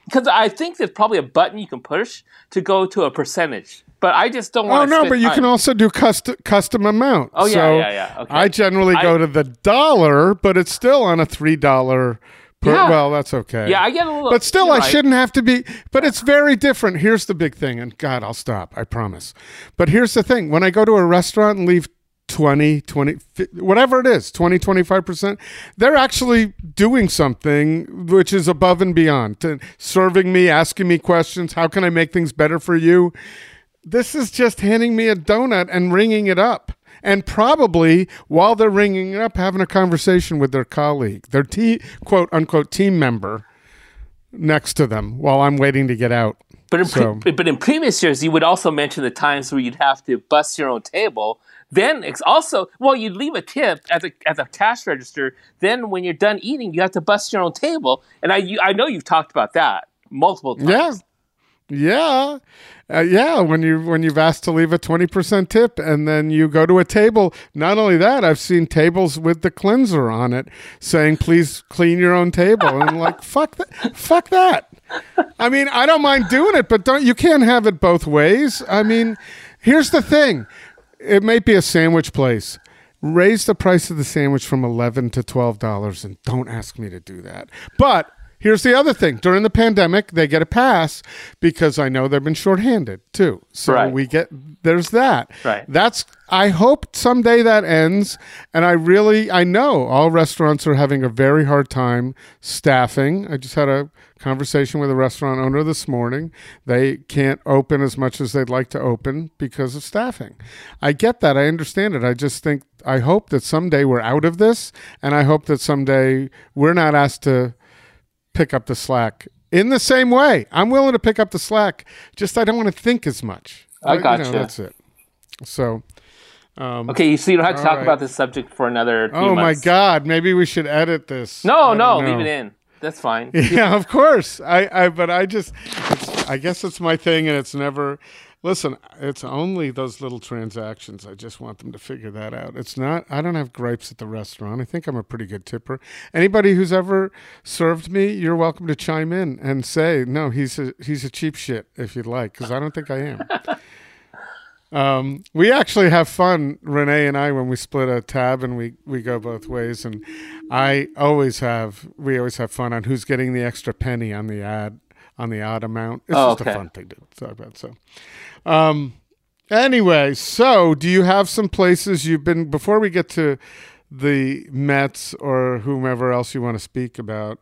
because I think there's probably a button you can push to go to a percentage. But I just don't want. Oh no, but you can also do custom custom amount. Oh, yeah, So yeah, yeah. Okay. I generally go to the dollar, but it's still on a three dollar. Per, Yeah. Well, that's okay. Yeah, I get a little. But still, I right. shouldn't have to be. But it's very different. Here's the big thing, and God, I'll stop. I promise. But here's the thing: when I go to a restaurant and leave 20, 20, whatever it is, 20, 25%, they're actually doing something which is above and beyond, to serving me, asking me questions. How can I make things better for you? This is just handing me a donut and ringing it up. And probably while they're ringing it up, having a conversation with their colleague, their te- quote unquote team member next to them while I'm waiting to get out. But in, So- pre- but in previous years, you would also mention the times where you'd have to bust your own table. Then it's also well, you'd leave a tip at the at the cash register. Then when you're done eating, you have to bust your own table. And I you, I know you've talked about that multiple times. Yeah. Yeah. Uh, yeah, when you when you've asked to leave a 20% tip and then you go to a table, not only that, I've seen tables with the cleanser on it saying please clean your own table and I'm like fuck that fuck that. I mean, I don't mind doing it, but don't you can't have it both ways. I mean, here's the thing. It may be a sandwich place. Raise the price of the sandwich from 11 to $12 and don't ask me to do that. But Here's the other thing. During the pandemic, they get a pass because I know they've been shorthanded too. So Right. we get there's that. Right. That's I hope someday that ends. And I really I know all restaurants are having a very hard time staffing. I just had a conversation with a restaurant owner this morning. They can't open as much as they'd like to open because of staffing. I get that. I understand it. I just think I hope that someday we're out of this and I hope that someday we're not asked to pick up the slack in the same way. I'm willing to pick up the slack, just I don't want to think as much. I Uh, gotcha. that's it. So, Okay, so you don't have to talk right. about this subject for another. Oh my. God, maybe we should edit this. No, no, leave it in. That's fine. Yeah, of course. I, I, but I just, it's, I guess it's my thing, and it's never. Listen, it's only those little transactions. I just want them to figure that out. It's not. I don't have gripes at the restaurant. I think I'm a pretty good tipper. Anybody who's ever served me, you're welcome to chime in and say, no, he's a he's a cheap shit if you'd like, because I don't think I am. Um, we actually have fun, Renee and I, when we split a tab and we, we go both ways. And I always have, we always have fun on who's getting the extra penny on the ad, on the odd amount. It's Oh, just okay. a fun thing to talk about. So, um, anyway, so do you have some places you've been, before we get to the Mets or whomever else you want to speak about,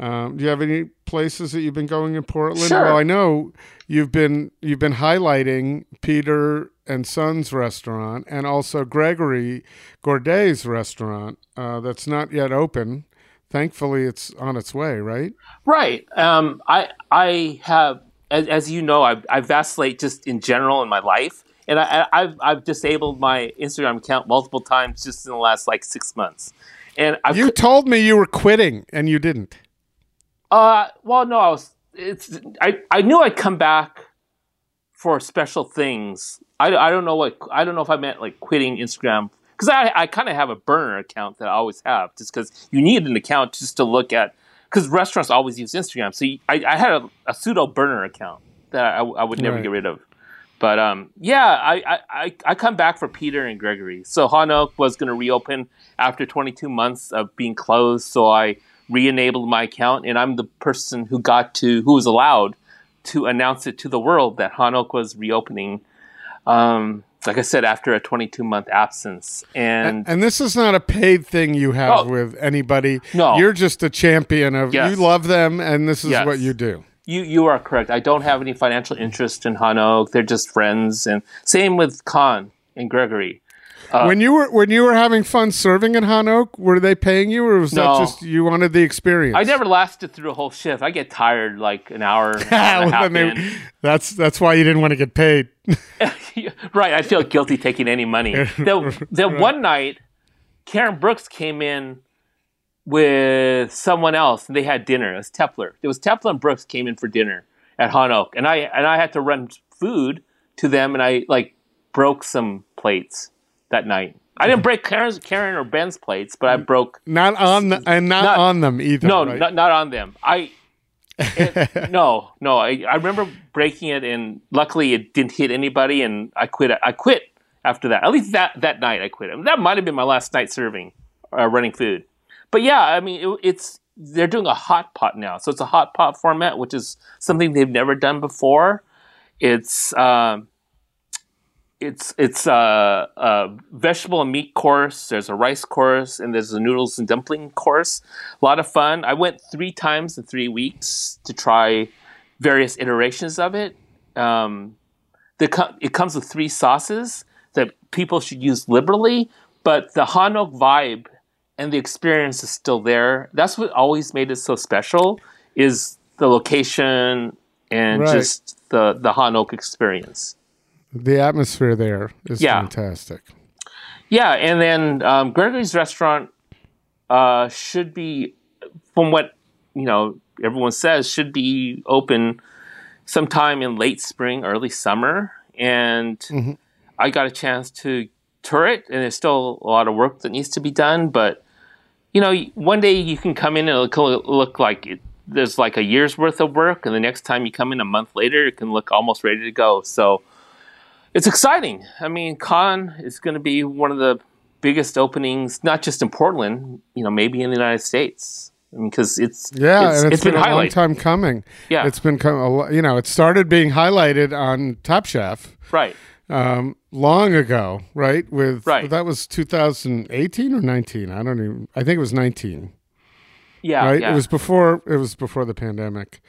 um, do you have any places that you've been going in Portland? Sure. Well, I know you've been you've been highlighting Peter and Sun's restaurant and also Gregory Gourdet's restaurant uh, that's not yet open. Thankfully, it's on its way, right? Right. Um, I I have, as, as you know, I, I vacillate just in general in my life, and I, I've I've disabled my Instagram account multiple times just in the last like six months, and I've You told me you were quitting, and you didn't. Uh, well, no, I was. It's. I. I knew I'd come back for special things. I. I don't know what. I don't know if I meant like quitting Instagram because I. I kind of have a burner account that I always have, just because you need an account just to look at. Because restaurants always use Instagram, so you, I. I had a, a pseudo burner account that I, I would never Right. get rid of. But um, yeah, I, I, I, come back for Peter and Gregory. So Han Oak was going to reopen after 22 months of being closed. So I re-enabled my account, and I'm the person who got to, who was allowed to announce it to the world that Han Oak was reopening. Um, like I said, after a 22 month absence, and And this is not a paid thing you have Oh. with anybody. No. You're just a champion of Yes. you love them, and this is Yes. what you do. You you are correct. I don't have any financial interest in Han Oak. They're just friends, and same with Kann and Gregory. Uh, when you were when you were having fun serving at Han Oak, were they paying you, or was No. that just you wanted the experience? I never lasted through a whole shift. I get tired like an hour, hour and a Well, half they- that's that's why you didn't want to get paid. right. I feel guilty taking any money. The, the one night, Karen Brooks came in with someone else, and they had dinner. It was Tepler. It was Tepler and Brooks came in for dinner at Han Oak, and I and I had to run food to them, and I like broke some plates that night. I didn't break Karen's, Karen or Ben's plates, but I broke Not on the, and not, Not- on them either. no, right? not, not on them. I It, no, no. I, I remember breaking it, and luckily it didn't hit anybody, and I quit. I quit after that. At least that that night, I quit. That might have been my last night serving, uh, running food. But yeah, I mean, it, it's they're doing a hot pot now, so it's a hot pot format, which is something they've never done before. It's um, it's it's a, a, vegetable and meat course. There's a rice course, and there's a noodles and dumpling course. A lot of fun. I went three times in three weeks to try various iterations of it. Um, the, it comes with three sauces that people should use liberally, but the Han Oak vibe and the experience is still there. That's what always made it so special. Is the location and right. just the the Han Oak experience. The atmosphere there is yeah. fantastic. Yeah, and then um, Gregory's restaurant uh, should be, from what you know, everyone says, should be open sometime in late spring, early summer. And mm-hmm. I got a chance to tour it, and there's still a lot of work that needs to be done. But you know, one day you can come in and it'll look like it, there's like a year's worth of work, and the next time you come in a month later, it can look almost ready to go. So it's exciting. I mean, Kann is going to be one of the biggest openings, not just in Portland, you know, maybe in the United States. I mean, because it's yeah, it's, and it's, it's been, been, a long time coming. Yeah, it's been coming, you know, it started being highlighted on Top Chef, right? Um, long ago, right? With right. that was 2018 or 19. I don't even. I think it was 19. Yeah, right. Yeah. It was before. It was before the pandemic,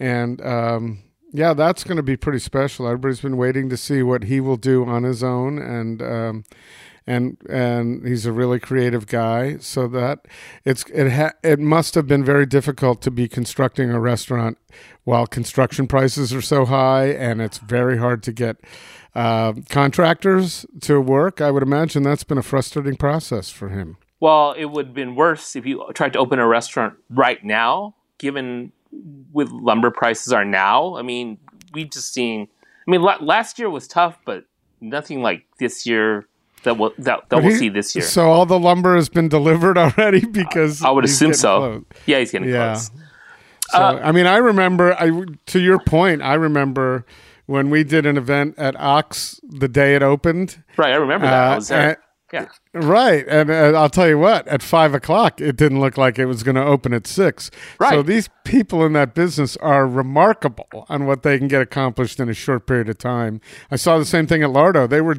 and um, yeah, that's going to be pretty special. Everybody's been waiting to see what he will do on his own, and um, and and he's a really creative guy. So that it's it ha- it must have been very difficult to be constructing a restaurant while construction prices are so high, and it's very hard to get uh, contractors to work. I would imagine that's been a frustrating process for him. Well, it would have been worse if you tried to open a restaurant right now, given with lumber prices are now. I mean, we've just seen. I mean, last year was tough, but nothing like this year that we'll that, that we'll see this year. So all the lumber has been delivered already because I, I would assume so. Close. Yeah, he's getting yeah. close. So uh, I mean, I remember. I to your point, I remember when we did an event at Ox the day it opened. Right, I remember that. Uh, I was there. Yeah. Right. And uh, I'll tell you what, at five o'clock, it didn't look like it was going to open at six. Right. So these people in that business are remarkable on what they can get accomplished in a short period of time. I saw the same thing at Lardo. They were,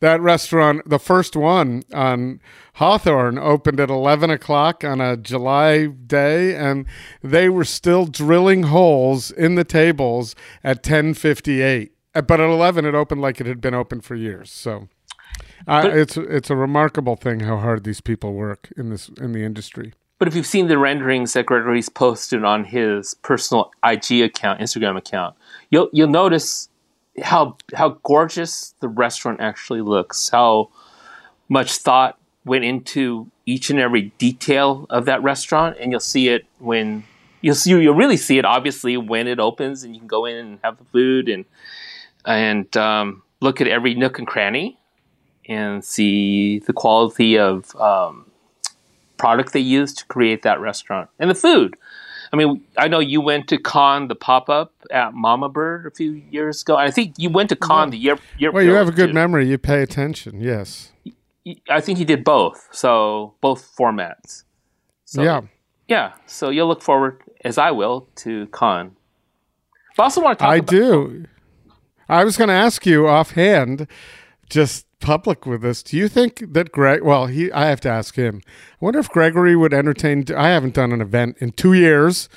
that restaurant, the first one on Hawthorne opened at 11 o'clock on a July day, and they were still drilling holes in the tables at 1058. But at 11, it opened like it had been open for years. So uh, it's it's a remarkable thing how hard these people work in this in the industry. But if you've seen the renderings that Gregory's posted on his personal IG account, Instagram account, you'll you'll notice how how gorgeous the restaurant actually looks. How much thought went into each and every detail of that restaurant, and you'll see it when you'll see you'll really see it obviously when it opens, and you can go in and have the food and and um, look at every nook and cranny and see the quality of um, product they use to create that restaurant and the food. I mean, I know you went to Kann the pop up at Mama Bird a few years ago. I think you went to Kann the year. year well, you have a good too. memory. You pay attention. Yes. I think you did both. So both formats. So, yeah. Yeah. So you'll look forward, as I will, to Kann. But I also want to talk. I do. I was going to ask you offhand, just public with this. Do you think that Greg? Well, he. I have to ask him. I wonder if Gregory would entertain. I haven't done an event in two years.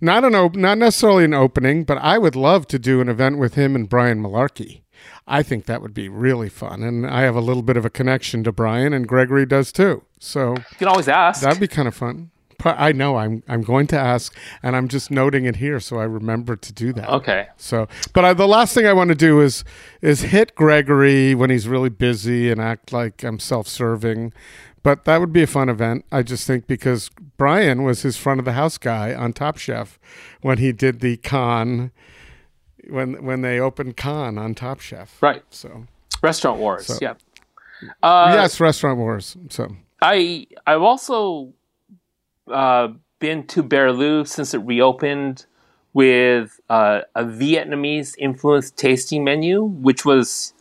Not an op, not necessarily an opening, but I would love to do an event with him and Brian Malarkey. I think that would be really fun, and I have a little bit of a connection to Brian, and Gregory does too. So you can always ask. That'd be kind of fun. I know I'm I'm going to ask, and I'm just noting it here so I remember to do that. Okay. So, but I, the last thing I want to do is is hit Gregory when he's really busy and act like I'm self-serving. But that would be a fun event. I just think because Brian was his front of the house guy on Top Chef when he did the Kann when when they opened Kann on Top Chef. Right. So Restaurant Wars. So, yeah. Uh, yes, Restaurant Wars. So I I've also uh, been to Berlu since it reopened with uh, a Vietnamese influenced tasting menu, which was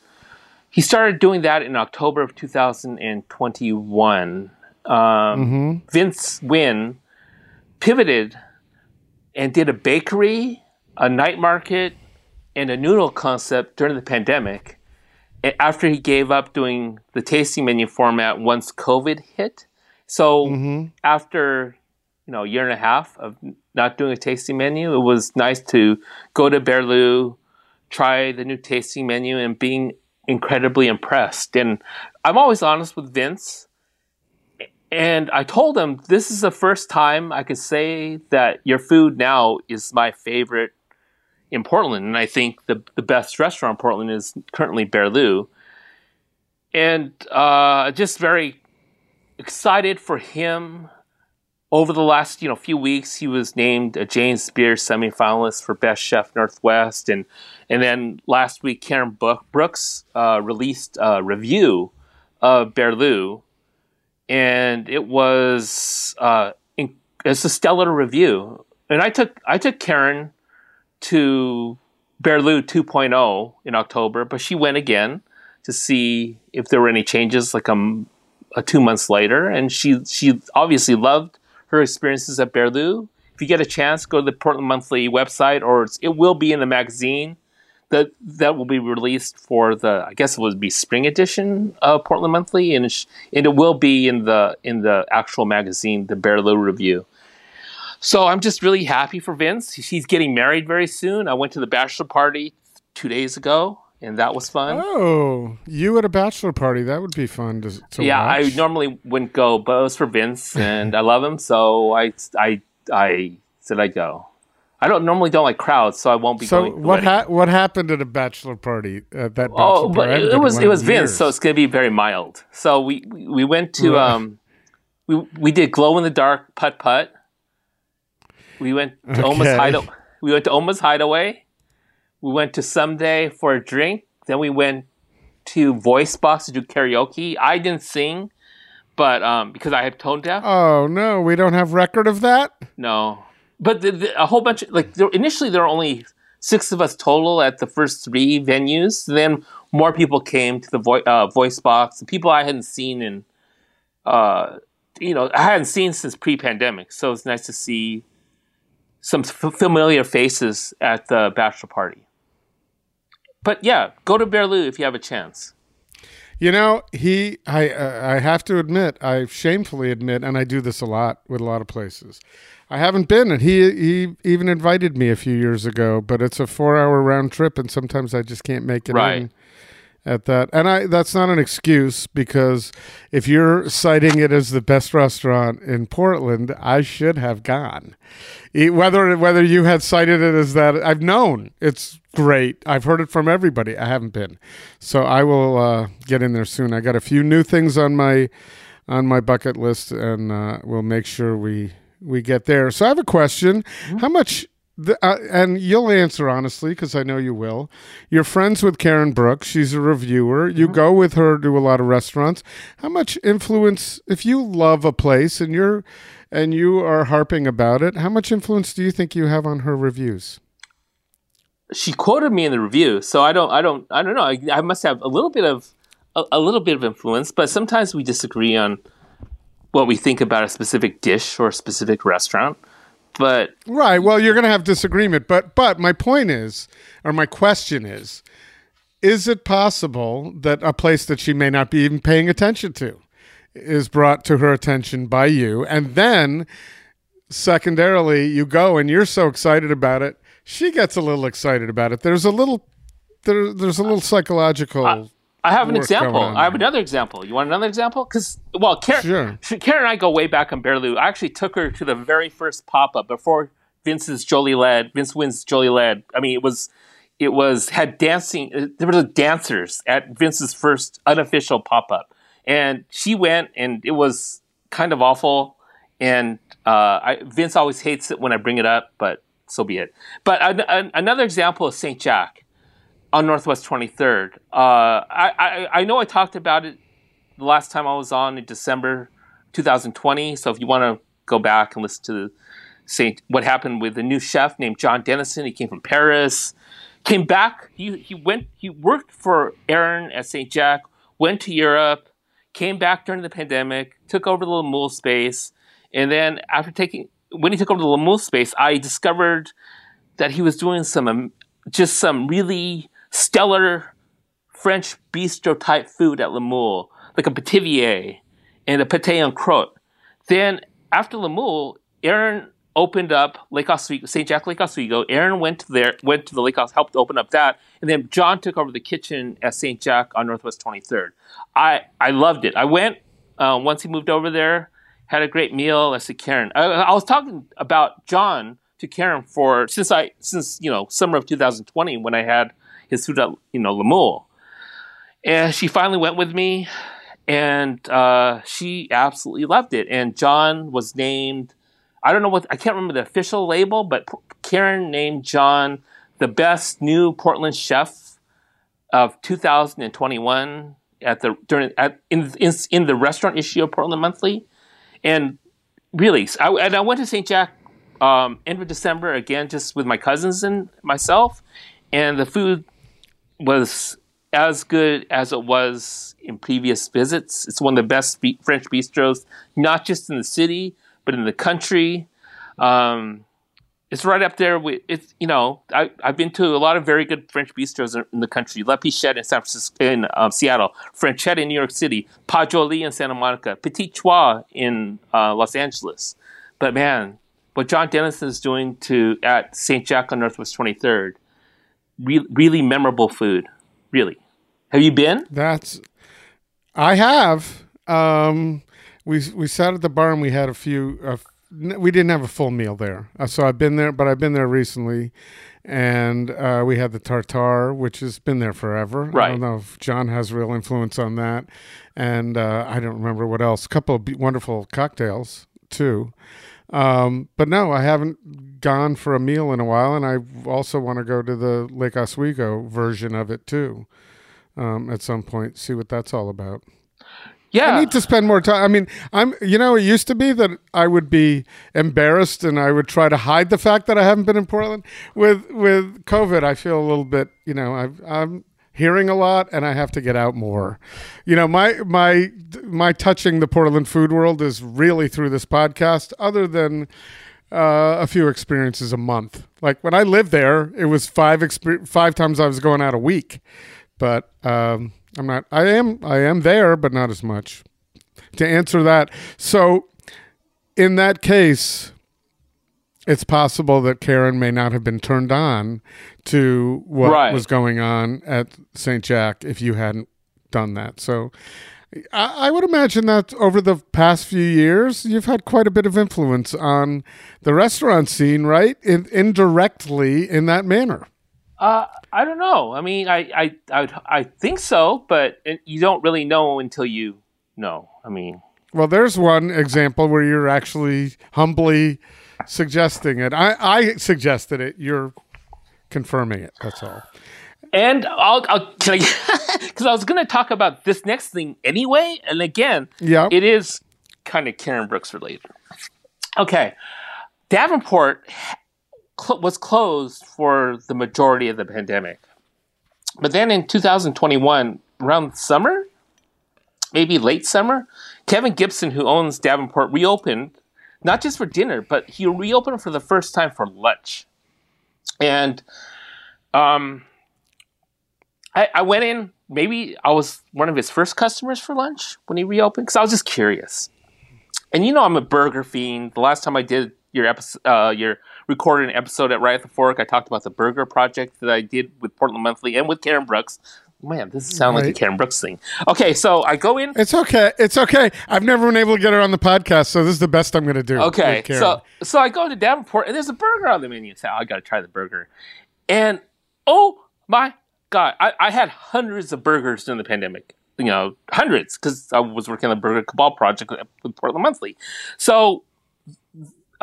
he started doing that in October of 2021. Um, mm-hmm. Vince Nguyen pivoted and did a bakery, a night market, and a noodle concept during the pandemic. After he gave up doing the tasting menu format once COVID hit, so mm-hmm. after you know a year and a half of not doing a tasting menu, it was nice to go to Berlu, try the new tasting menu, and being incredibly impressed. And I'm always honest with Vince. And I told him this is the first time I could say that your food now is my favorite in Portland. And I think the, the best restaurant in Portland is currently Berlu. And uh, just very excited for him. Over the last you know few weeks, he was named a James Beard semifinalist for Best Chef Northwest, and and then last week Karen Brooks uh, released a review of Berlu, and it was uh, in, it's a stellar review. And I took I took Karen to Berlu 2.0 in October, but she went again to see if there were any changes, like um, uh, two months later, and she she obviously loved her experiences at Berlu. If you get a chance, go to the Portland Monthly website, or it will be in the magazine that that will be released for the I guess it would be spring edition of Portland Monthly, and it, and it will be in the in the actual magazine, the Berlu Review. So I'm just really happy for Vince. He's getting married very soon. I went to the bachelor party two days ago and that was fun. Oh, you at a bachelor party? That would be fun to, to yeah, watch. I normally wouldn't go, but it was for Vince, and I love him, so I I I said I'd go. I don't normally don't like crowds, so I won't be so going. what ha- what happened at a bachelor party? At that oh, but it, it was it was Vince, so it's gonna be very mild. So we we went to um we we did glow in the dark putt putt. We went to okay. Oma's hideaway. We went to Oma's hideaway. We went to Someday for a drink. Then we went to Voice Box to do karaoke. I didn't sing, but um, because I have tone deaf. Oh no, we don't have record of that. No, but the, the, a whole bunch of like there, initially there were only six of us total at the first three venues. Then more people came to the vo- uh, Voice Box. The people I hadn't seen in, uh, you know, I hadn't seen since pre-pandemic. So it's nice to see some f- familiar faces at the bachelor party but yeah, go to Berlu if you have a chance. You know, he I uh, I have to admit, I shamefully admit, and I do this a lot with a lot of places. I haven't been, and he he even invited me a few years ago, but it's a four hour round trip, and sometimes I just can't make it right. in at that. And I that's not an excuse because if you're citing it as the best restaurant in Portland, I should have gone. Whether whether you had cited it as that, I've known it's great. I've heard it from everybody. I haven't been, so I will uh, get in there soon. I got a few new things on my on my bucket list, and uh, we'll make sure we we get there. So I have a question: mm-hmm. How much the, uh, and you'll answer honestly because I know you will. You're friends with Karen Brooks. She's a reviewer. You mm-hmm. go with her to a lot of restaurants. How much influence, if you love a place and you're and you are harping about it, how much influence do you think you have on her reviews? She quoted me in the review, so I don't, I don't, I don't know. I, I must have a little bit of a, a little bit of influence, but sometimes we disagree on what we think about a specific dish or a specific restaurant but right well you're going to have disagreement but but my point is or my question is is it possible that a place that she may not be even paying attention to is brought to her attention by you and then secondarily you go and you're so excited about it she gets a little excited about it there's a little there, there's a little psychological I have an example. I have another example. You want another example? Because well, Karen, sure. Karen and I go way back on Berlu. I actually took her to the very first pop up before Vince's Joliet, Vince wins Joliet. I mean, it was it was had dancing. Uh, there were dancers at Vince's first unofficial pop up, and she went, and it was kind of awful. And uh, I, Vince always hates it when I bring it up, but so be it. But an, another example is Saint Jack on Northwest 23rd. Uh, I, I, I know I talked about it the last time I was on in December 2020. So if you want to go back and listen to Saint what happened with the new chef named John Dennison. He came from Paris, came back. He he went. He worked for Aaron at Saint Jack. Went to Europe, came back during the pandemic, took over the little mule space, and then after taking when he took over the Le space, I discovered that he was doing some um, just some really stellar French bistro type food at Le like a pithivier and a pâté en croûte. Then after Le Aaron opened up Lake Oswego, St. Jack Lake Oswego. Aaron went there, went to the lake house, helped open up that, and then John took over the kitchen at St. Jack on Northwest 23rd. I I loved it. I went uh, once he moved over there, had a great meal. I said, Karen, I, I, was talking about John to Karen for since I since you know summer of 2020 when I had his food at you know Lemuel, and she finally went with me, and uh, she absolutely loved it. And John was named I don't know what I can't remember the official label, but Karen named John the best new Portland chef of 2021 at the during at in in, in the restaurant issue of Portland Monthly, and really, I, and I went to St. Jack um, end of December again, just with my cousins and myself, and the food was as good as it was in previous visits. It's one of the best French bistros, not just in the city, but in the country, um, it's right up there with it's you know I, I've been to a lot of very good French bistros in the country. La Pichette in San Francisco, in um, Seattle, Frenchette in New York City, Pas Joli in Santa Monica, Petit Trois in uh, Los Angeles. But man, what John Dennison is doing to at St. Jack on Northwest 23rd, re- really memorable food. Really, have you been? That's I have. Um, we we sat at the bar and we had a few. Uh, we didn't have a full meal there, uh, so I've been there, but I've been there recently, and uh, we had the tartare, which has been there forever. Right. I don't know if John has real influence on that, and uh, I don't remember what else. A couple of wonderful cocktails too. Um, but no, I haven't gone for a meal in a while, and I also want to go to the Lake Oswego version of it too um, at some point. See what that's all about. Yeah. I need to spend more time. I mean, I'm, you know, it used to be that I would be embarrassed and I would try to hide the fact that I haven't been in Portland. With with COVID, I feel a little bit, you know, I've, I'm hearing a lot and I have to get out more. You know, my my my touching the Portland food world is really through this podcast other than uh, a few experiences a month. Like when I lived there, it was five exper- five times I was going out a week. But um I'm not. I am. I am there, but not as much. To answer that, so in that case, it's possible that Karen may not have been turned on to what right. was going on at St. Jack if you hadn't done that. So I, I, would imagine that over the past few years, you've had quite a bit of influence on the restaurant scene, right? In, indirectly in that manner. Uh, I don't know. I mean, I, I, I, I think so, but you don't really know until you know. I mean, well, there's one example where you're actually humbly suggesting it. I, I suggested it. You're confirming it. That's all. And I'll, I'll because I, I, was going to talk about this next thing anyway. And again, yeah, it is kind of Karen Brooks related. Okay, Davenport cl- was closed for the majority of the pandemic. But then in 2021, around summer, maybe late summer, Kevin Gibson, who owns Davenport, reopened not just for dinner, but he reopened for the first time for lunch. And um, I, I went in. Maybe I was one of his first customers for lunch when he reopened because I was just curious. And you know, I'm a burger fiend. The last time I did your episode, uh, your recorded an episode at Right at the Fork. I talked about the burger project that I did with Portland Monthly and with Karen Brooks. Man, this sounds right. like a Karen Brooks thing. Okay, so I go in. It's okay. It's okay. I've never been able to get her on the podcast, so this is the best I'm going to do. Okay, so so I go to Davenport, and there's a burger on the menu. So oh, I got to try the burger, and oh my god, I, I had hundreds of burgers during the pandemic you know, hundreds because I was working on the Burger Cabal project with Portland Monthly. So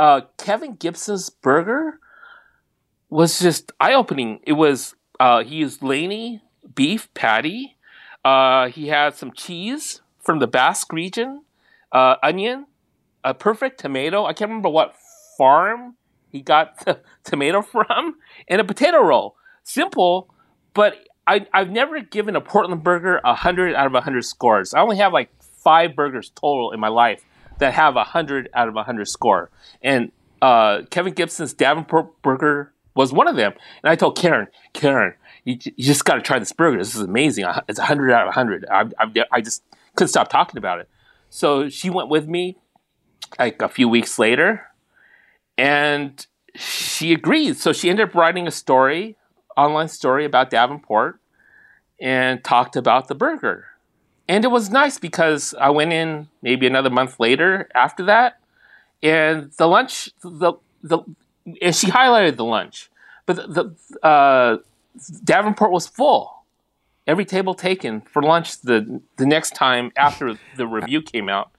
uh, Kevin Gibson's burger was just eye opening. It was uh, he used Laney beef patty. Uh, he had some cheese from the Basque region, uh, onion, a perfect tomato. I can't remember what farm he got the tomato from, and a potato roll. Simple, but I, I've never given a Portland burger a hundred out of a hundred scores. I only have like five burgers total in my life that have a hundred out of a hundred score, and uh, Kevin Gibson's Davenport burger was one of them. And I told Karen, Karen, you, you just got to try this burger. This is amazing. It's a hundred out of a hundred. I, I, I just couldn't stop talking about it. So she went with me like a few weeks later, and she agreed. So she ended up writing a story, online story about Davenport, and talked about the burger. And it was nice because I went in maybe another month later after that, and the lunch, the the, and she highlighted the lunch, but the, the uh, Davenport was full. Every table taken for lunch the the next time after the review came out,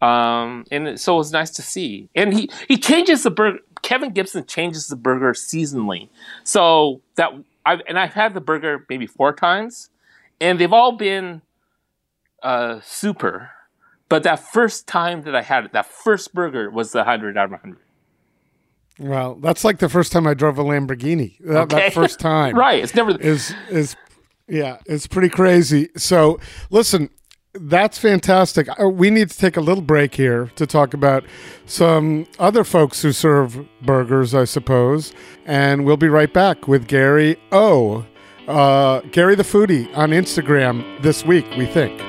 um, and so it was nice to see. And he he changes the burger. Kevin Gibson changes the burger seasonally, so that I've and I've had the burger maybe four times, and they've all been uh, super. But that first time that I had it, that first burger was the hundred out of hundred. Well, that's like the first time I drove a Lamborghini. That, Okay. that first time, Right, it's never. is is yeah, it's pretty crazy. So, listen, that's fantastic. Uh, We need to take a little break here to talk about some other folks who serve burgers, I suppose, and we'll be right back with Gary O. Uh, Gary the Foodie on Instagram this week, we think.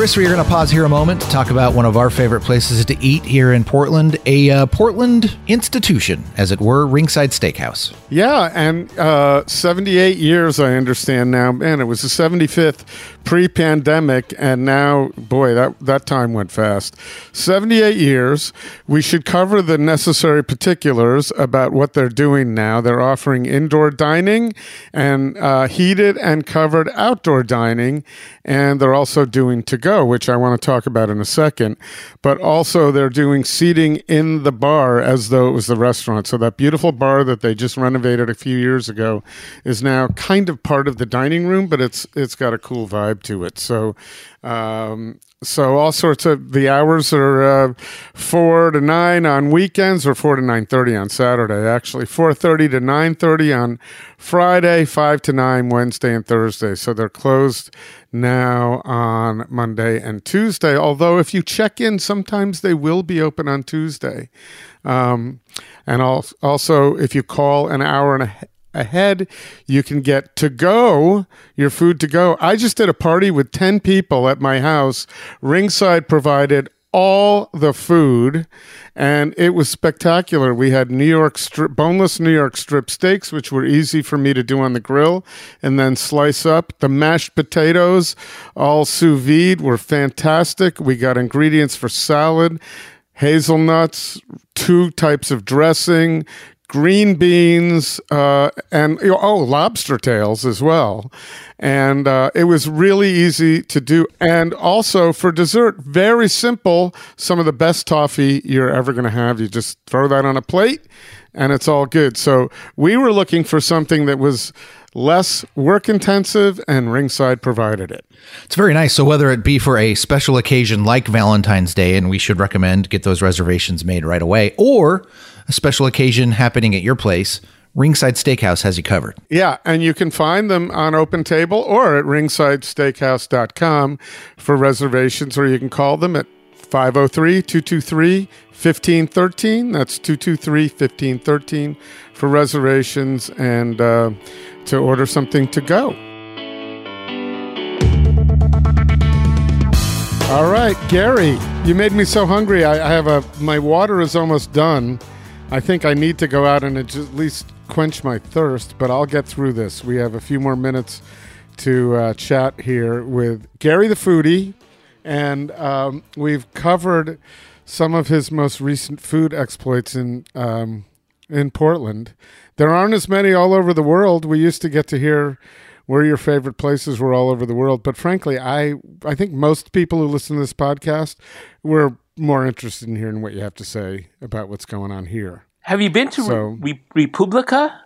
Chris, we're going to pause here a moment to talk about one of our favorite places to eat here in Portland, a uh, Portland institution, as it were, Ringside Steakhouse. Yeah, and uh, 78 years, I understand now. Man, it was the 75th pre pandemic, and now, boy, that, that time went fast. 78 years. We should cover the necessary particulars about what they're doing now. They're offering indoor dining and uh, heated and covered outdoor dining, and they're also doing to go, which I want to talk about in a second. But also, they're doing seating in the bar as though it was the restaurant. So, that beautiful bar that they just renovated a few years ago is now kind of part of the dining room, but it's it's got a cool vibe to it. So, um, so all sorts of the hours are uh, four to nine on weekends, or four to nine thirty on Saturday. Actually, four thirty to nine thirty on Friday, five to nine Wednesday and Thursday. So they're closed now on Monday and Tuesday. Although if you check in, sometimes they will be open on Tuesday. Um, and also, if you call an hour and a ahead, you can get to go your food to go. I just did a party with 10 people at my house. Ringside provided all the food and it was spectacular. We had New York strip, boneless New York strip steaks, which were easy for me to do on the grill and then slice up. The mashed potatoes, all sous vide, were fantastic. We got ingredients for salad, hazelnuts, two types of dressing, green beans, uh, and oh, lobster tails as well. And uh, it was really easy to do. And also for dessert, very simple. Some of the best toffee you're ever going to have. You just throw that on a plate and it's all good. So we were looking for something that was less work intensive, and Ringside provided it. It's very nice. So whether it be for a special occasion like Valentine's Day, and we should recommend get those reservations made right away, or a special occasion happening at your place, Ringside Steakhouse has you covered. Yeah, and you can find them on Open Table or at ringsidesteakhouse.com for reservations, or you can call them at 503 223 1513. That's 223 1513 for reservations and uh, to order something to go. All right, Gary, you made me so hungry. I, I have a my water is almost done. I think I need to go out and at least quench my thirst, but I'll get through this. We have a few more minutes to uh, chat here with Gary the foodie, and um, we've covered some of his most recent food exploits in um, in Portland. There aren't as many all over the world. We used to get to hear where your favorite places were all over the world, but frankly, I I think most people who listen to this podcast were more interested in hearing what you have to say about what's going on here. Have you been to So- Re- Republica?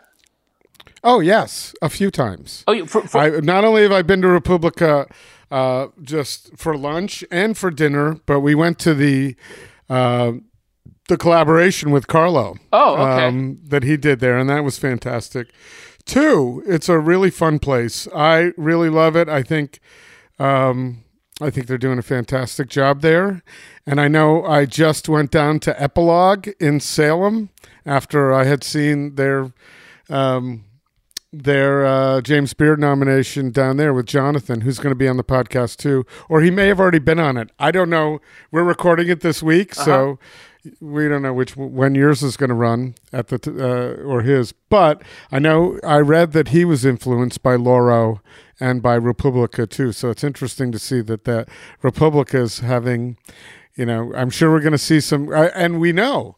Oh yes, a few times. Oh, for, for, I not only have I been to Republica uh, just for lunch and for dinner, but we went to the uh, the collaboration with Carlo. Oh, okay. Um, that he did there, and that was fantastic. Two, it's a really fun place. I really love it. I think, um, I think they're doing a fantastic job there. And I know I just went down to Epilogue in Salem after I had seen their um, their uh, James Beard nomination down there with Jonathan, who's going to be on the podcast too, or he may have already been on it. I don't know. We're recording it this week, so we don't know which when yours is going to run at the t- uh, or his. But I know I read that he was influenced by Lauro and by Republica too. So it's interesting to see that that Republica is having, you know, I'm sure we're going to see some, uh, and we know.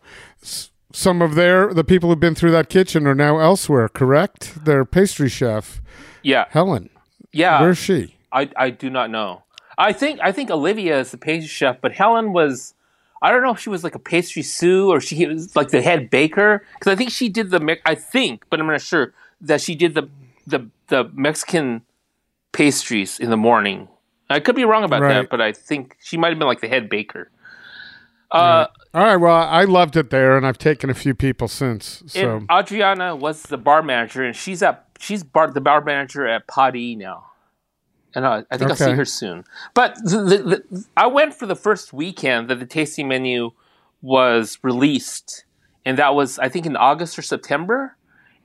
Some of their the people who've been through that kitchen are now elsewhere. Correct? Their pastry chef yeah, Helen. yeah. Where's she? I I do not know. I think I think Olivia is the pastry chef, but Helen was. I don't know if she was like a pastry sous or she was like the head baker because I think she did the I think, but I'm not sure that she did the the the Mexican pastries in the morning. I could be wrong about Right. that, but I think she might have been like the head baker. Uh, All right. Well, I loved it there, and I've taken a few people since. So Adriana was the bar manager, and she's at she's bar, the bar manager at Paadee now, and I, I think I'll see her soon. But the, the, the, I went for the first weekend that the tasting menu was released, and that was I think in August or September,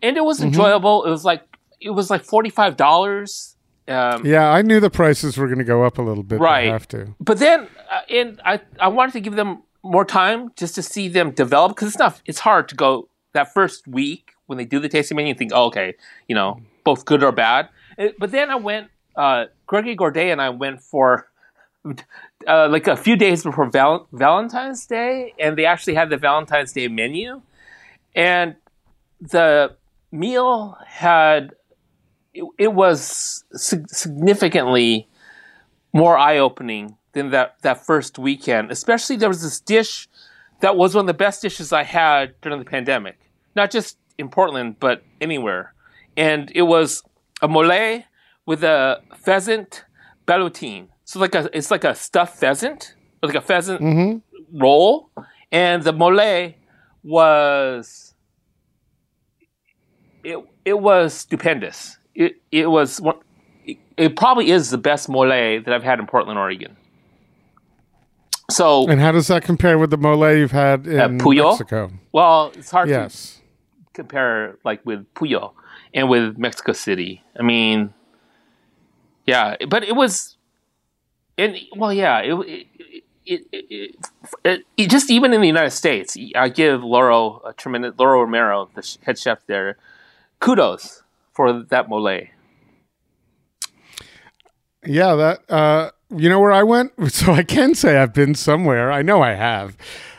and it was Mm-hmm. enjoyable. It was like it was like forty five dollars. Um, yeah, I knew the prices were going to go up a little bit. Right. have to. but then uh, and I I wanted to give them more time just to see them develop because it's not it's hard to go that first week when they do the tasting menu and think oh, okay you know both good or bad Uh, but then I went uh, Gregory Gourdet and I went for uh, like a few days before Val- Valentine's Day and they actually had the Valentine's Day menu and the meal had it, it was sig- significantly more eye opening than that that first weekend. Especially there was this dish that was one of the best dishes I had during the pandemic, not just in Portland but anywhere, and it was a mole with a pheasant ballotine. So like a it's like a stuffed pheasant, like a pheasant mm-hmm. roll, and the mole was it it was stupendous. It it was one, it, probably is the best mole that I've had in Portland, Oregon. So, And how does that compare with the mole you've had uh, in Puebla? Mexico? well, it's hard to Yes. compare like with Puebla and with Mexico City. I mean, yeah, but it was, and well, yeah, it it. It, it, it, it, just even in the United States, I give Lauro a tremendous Lauro Romero, the sh- head chef there, kudos for that mole. Yeah, that uh you know where I went? So I can say I've been somewhere. I know I have.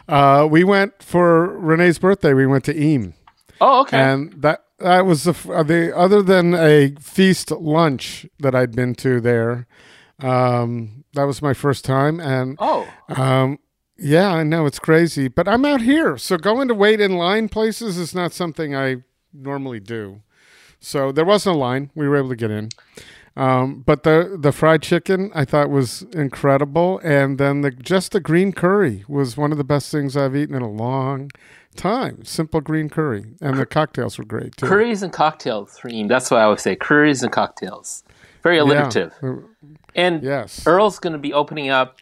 Uh we went for Renee's birthday. We went to Eem. Oh, okay. And that that was the, uh, the other than a feast lunch that I'd been to there. Um that was my first time and oh, um yeah, I know it's crazy, but I'm out here. So going to wait in line places is not something I normally do. So there wasn't a line. We were able to get in. Um, but the the fried chicken I thought was incredible, and then the just the green curry was one of the best things I've eaten in a long time. Simple green curry, and the cocktails were great too. curries and cocktails theme. That's what I would say. Curries and cocktails. Very alliterative. Yeah. And Yes. Earl's going to be opening up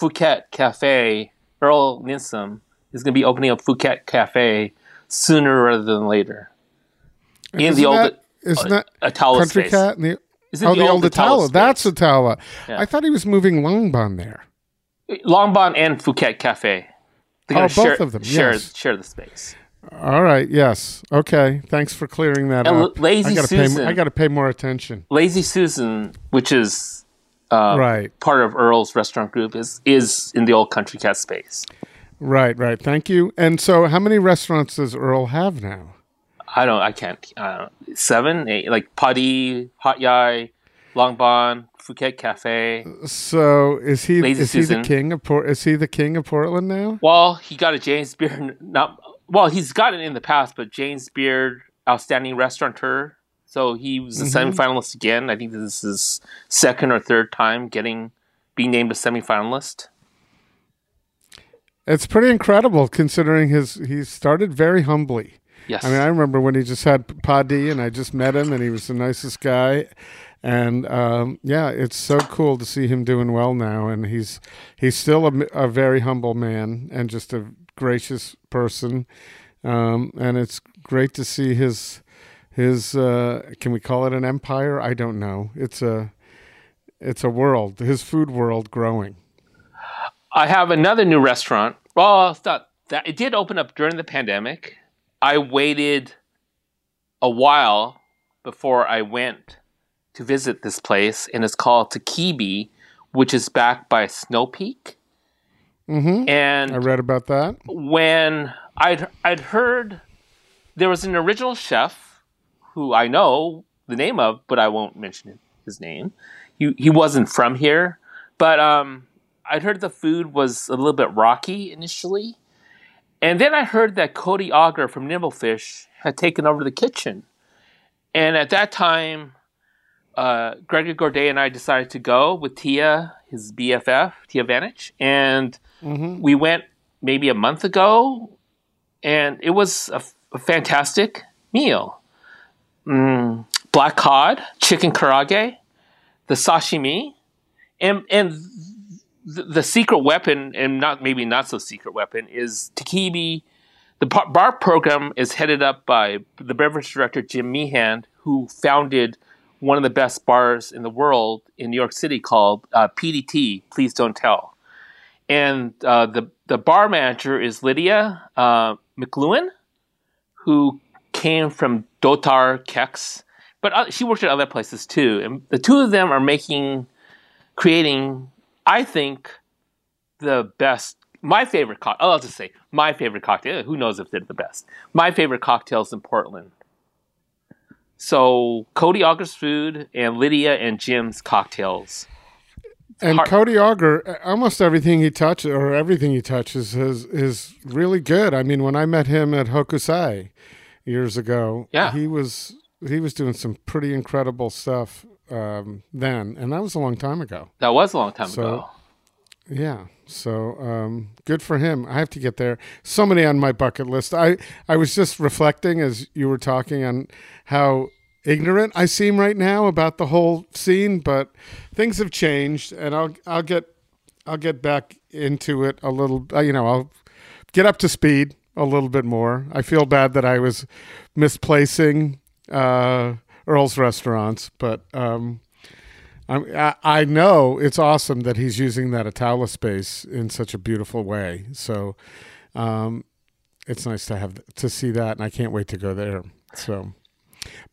Phuket Cafe. Earl Ninsom is going to be opening up Phuket Cafe sooner rather than later. In Isn't the old that, isn't that Ataula Country space. Cat? And the, Is it oh, the the, old old Ataula Ataula. That's? Ataula. Yeah. I thought he was moving Langbaan there. Langbaan and Phuket Cafe. They're Oh, both share, of them, Share, yes. share the space. All right. Yes. Okay. Thanks for clearing that And up. Lazy I gotta Susan. Pay, I got to pay more attention. Lazy Susan, which is uh, right. part of Earl's restaurant group, is is in the old Country Cat space. Right. Right. Thank you. And so, how many restaurants does Earl have now? I don't. I can't. I seven, eight, like Paadee, Hat Yai, Long Langbaan, Phuket Cafe. So, is he Lazy is he the king of Port? Is he the king of Portland now? Well, he got a James Beard. Not well. He's gotten in the past, but James Beard, outstanding restaurateur. So he was a mm-hmm. semifinalist again. I think this is his second or third time getting being named a semifinalist. It's pretty incredible considering his he started very humbly. Yes. I mean, I remember when he just had Paadee, and I just met him, and he was the nicest guy. And um, yeah, it's so cool to see him doing well now, and he's he's still a, a very humble man and just a gracious person. Um, and it's great to see his his uh, can we call it an empire? I don't know. It's a it's a world, his food world growing. I have another new restaurant. Well, it's not that it did open up during the pandemic. I waited a while before I went to visit this place, and it's called Takibi, which is backed by Snow Peak. Mm-hmm. And I read about that. when I'd I'd heard there was an original chef who I know the name of, but I won't mention his name. He he wasn't from here, but um, I'd heard the food was a little bit rocky initially, and then I heard that Cody Auger from Nimblefish had taken over the kitchen, and at that time, uh, Gregory Gourdet and I decided to go with Tia, his BFF, Tia Vanich, and we went maybe a month ago, and it was a, a fantastic meal. Mm, black cod, chicken karaage, the sashimi, and and the, the secret weapon, and not maybe not so secret weapon, is takibi. The bar program is headed up by the beverage director Jim Meehan, who founded one of the best bars in the world in New York City called uh, PDT. Please don't tell. And uh, the the bar manager is Lydia uh, McLuhan, who came from Dotar Kex, but uh, she worked at other places too. And the two of them are making, creating, I think, the best. My favorite cocktail. I'll just say my favorite cocktail. Who knows if they're the best? My favorite cocktails in Portland. So Cody Auger's Food and Lydia and Jim's cocktails. And Hard- Cody Auger, uh, almost everything he touches or everything he touches is is really good. I mean, when I met him at Hokusai years ago, Yeah. he was he was doing some pretty incredible stuff um, then, and that was a long time ago. That was a long time So- ago. Yeah, so um, good for him. I have to get there. So many on my bucket list. I I was just reflecting as you were talking on how ignorant I seem right now about the whole scene, but things have changed, and I'll I'll get I'll get back into it a little. Uh, you know, I'll get up to speed a little bit more. I feel bad that I was misplacing uh, Earl's restaurants, but. Um, I, I know it's awesome that he's using that Ataula space in such a beautiful way. So um, it's nice to have to see that, and I can't wait to go there. So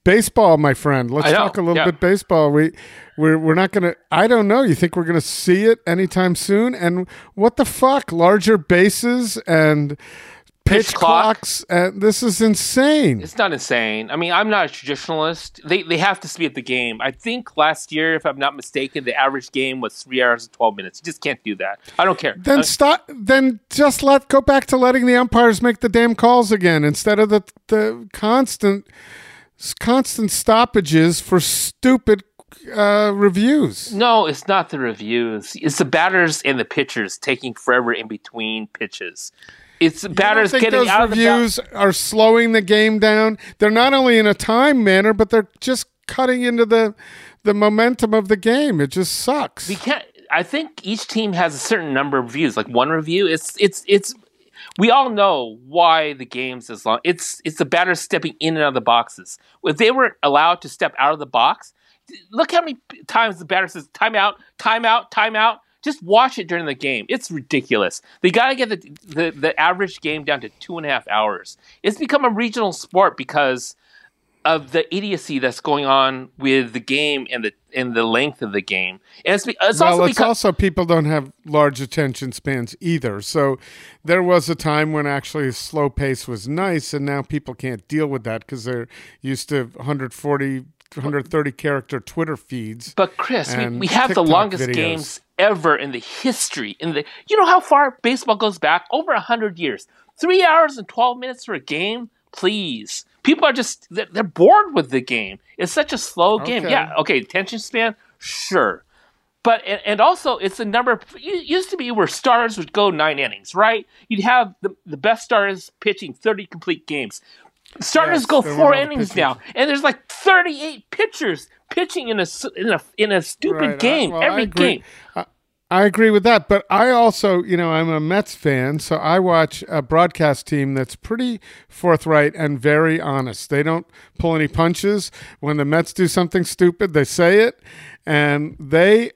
baseball, my friend. Let's talk a little yeah. bit baseball. We we're we're not gonna. I don't know. You think we're gonna see it anytime soon? And what the fuck? Larger bases and pitch, Pitch clock. clocks. And this is insane. It's not insane. I mean, I'm not a traditionalist. They they have to be at the game. I think last year, if I'm not mistaken, the average game was three hours and twelve minutes. You just can't do that. I don't care. Then Uh, stop. Then just let go back to letting the umpires make the damn calls again instead of the the constant constant stoppages for stupid uh, reviews. no, it's not the reviews. It's the batters and the pitchers taking forever in between pitches. It's batters think getting those out of the bat- reviews are slowing the game down. They're not only in a time manner, but they're just cutting into the the momentum of the game. It just sucks. we can't i think each team has a certain number of reviews like one review it's it's it's we all know why the game's as long it's it's the batter stepping in and out of the boxes if they weren't allowed to step out of the box look how many times the batter says timeout timeout timeout just watch it during the game it's ridiculous they got to get the, the the average game down to two and a half hours it's become a regional sport because of the idiocy that's going on with the game and the and the length of the game. And it's, be- it's well, also it's because also people don't have large attention spans either. So there was a time when actually a slow pace was nice, and now people can't deal with that because they're used to 140, 130 character Twitter feeds. But Chris, we, we have the longest videos. games ever in the history. In the you know how far baseball goes back? Over hundred years. Three hours and twelve minutes for a game. Please, people are just they're, they're bored with the game. It's such a slow game. Okay. Yeah, okay, attention span, sure, but and, and also it's the number. Of, it used to be where stars would go nine innings, right? You'd have the the best stars pitching thirty complete games. Starters Yes, go four innings pitchers. now, and there's like thirty eight pitchers pitching in a in a in a stupid Right, I- game well, every agree. game. I, I agree with that, but I also, you know, I'm a Mets fan, so I watch a broadcast team that's pretty forthright and very honest. They don't pull any punches. When the Mets do something stupid, they say it, and they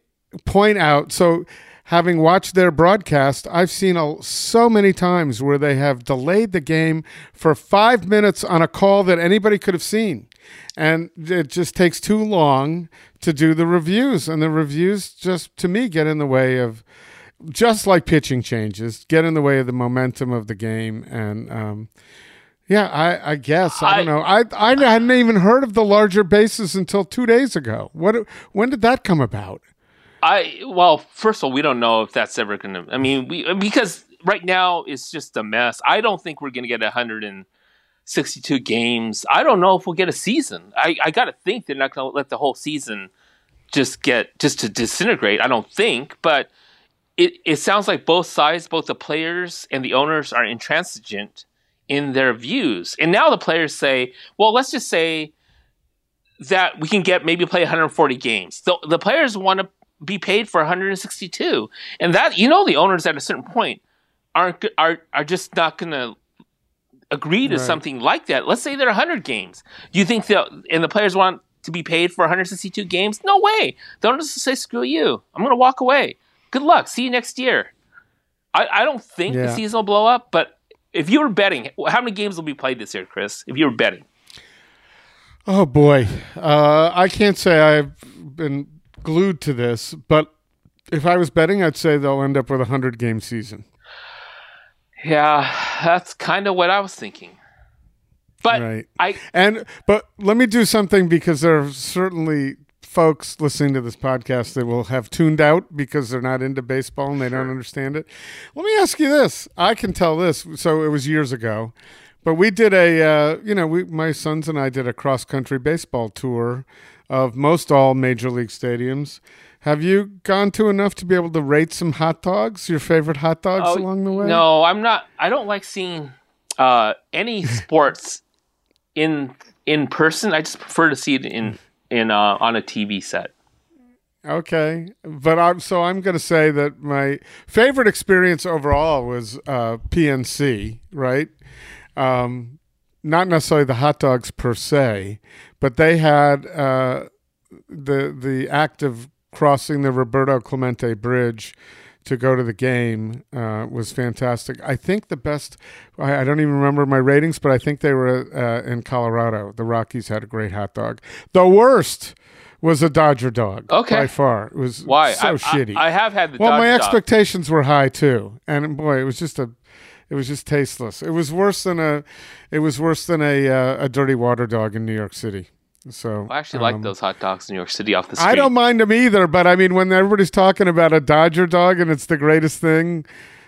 point out. So, having watched their broadcast, I've seen a, so many times where they have delayed the game for five minutes on a call that anybody could have seen. And it just takes too long to do the reviews. And the reviews just, to me, get in the way of, just like pitching changes, get in the way of the momentum of the game. And, um, yeah, I, I guess I, don't know. I I hadn't even heard of the larger bases until two days ago. What? When did that come about? I well, first of all, we don't know if that's ever going to. I mean, we because right now it's just a mess. I don't think we're going to get 162 games. I don't know if we'll get a season. I I got to think they're not going to let the whole season just get just to disintegrate. I don't think, but it it sounds like both sides, both the players and the owners, are intransigent in their views. And now the players say, well, let's just say that we can get maybe play 140 games. The, the players want to be paid for 162, and that you know the owners at a certain point aren't are are just not going to agree to Right. something like that. Let's say there are 100 games. Do you think that and the players want to be paid for 162 games? No way. The owners will say, "Screw you! I'm going to walk away. Good luck. See you next year." I, I don't think the season will blow up, but if you were betting, how many games will be played this year, Chris? If you were betting. Oh boy, uh, I can't say I've been glued to this, but if I was betting, I'd say they'll end up with a hundred game season. Yeah, that's kind of what I was thinking. But Right. I And but let me do something because there are certainly folks listening to this podcast that will have tuned out because they're not into baseball and they don't understand it. Let me ask you this. I can tell this. So it was years ago, but we did a uh, you know we my sons and I did a cross country baseball tour of most all major league stadiums. Have you gone to enough to be able to rate some hot dogs? Your favorite hot dogs oh, along the way? no, I'm not. I don't like seeing uh, any sports in in person. I just prefer to see it in in uh, on a TV set. Okay, but I'm so I'm going to say that my favorite experience overall was uh, PNC, right? Um, not necessarily the hot dogs per se, but they had uh, the the act of crossing the Roberto Clemente Bridge to go to the game uh, was fantastic. I think the best. I, I don't even remember my ratings, but I think they were uh, in Colorado. The Rockies had a great hot dog. The worst was a Dodger dog. Okay. by far it was Why? so I, shitty. I, I have had the well, my Dodger dog. expectations were high too, and boy, it was just a. It was just tasteless. It was worse than a. It was worse than a uh, a dirty water dog in New York City. So I actually like um, those hot dogs in New York City off the street. I don't mind them either, but I mean, when everybody's talking about a Dodger dog and it's the greatest thing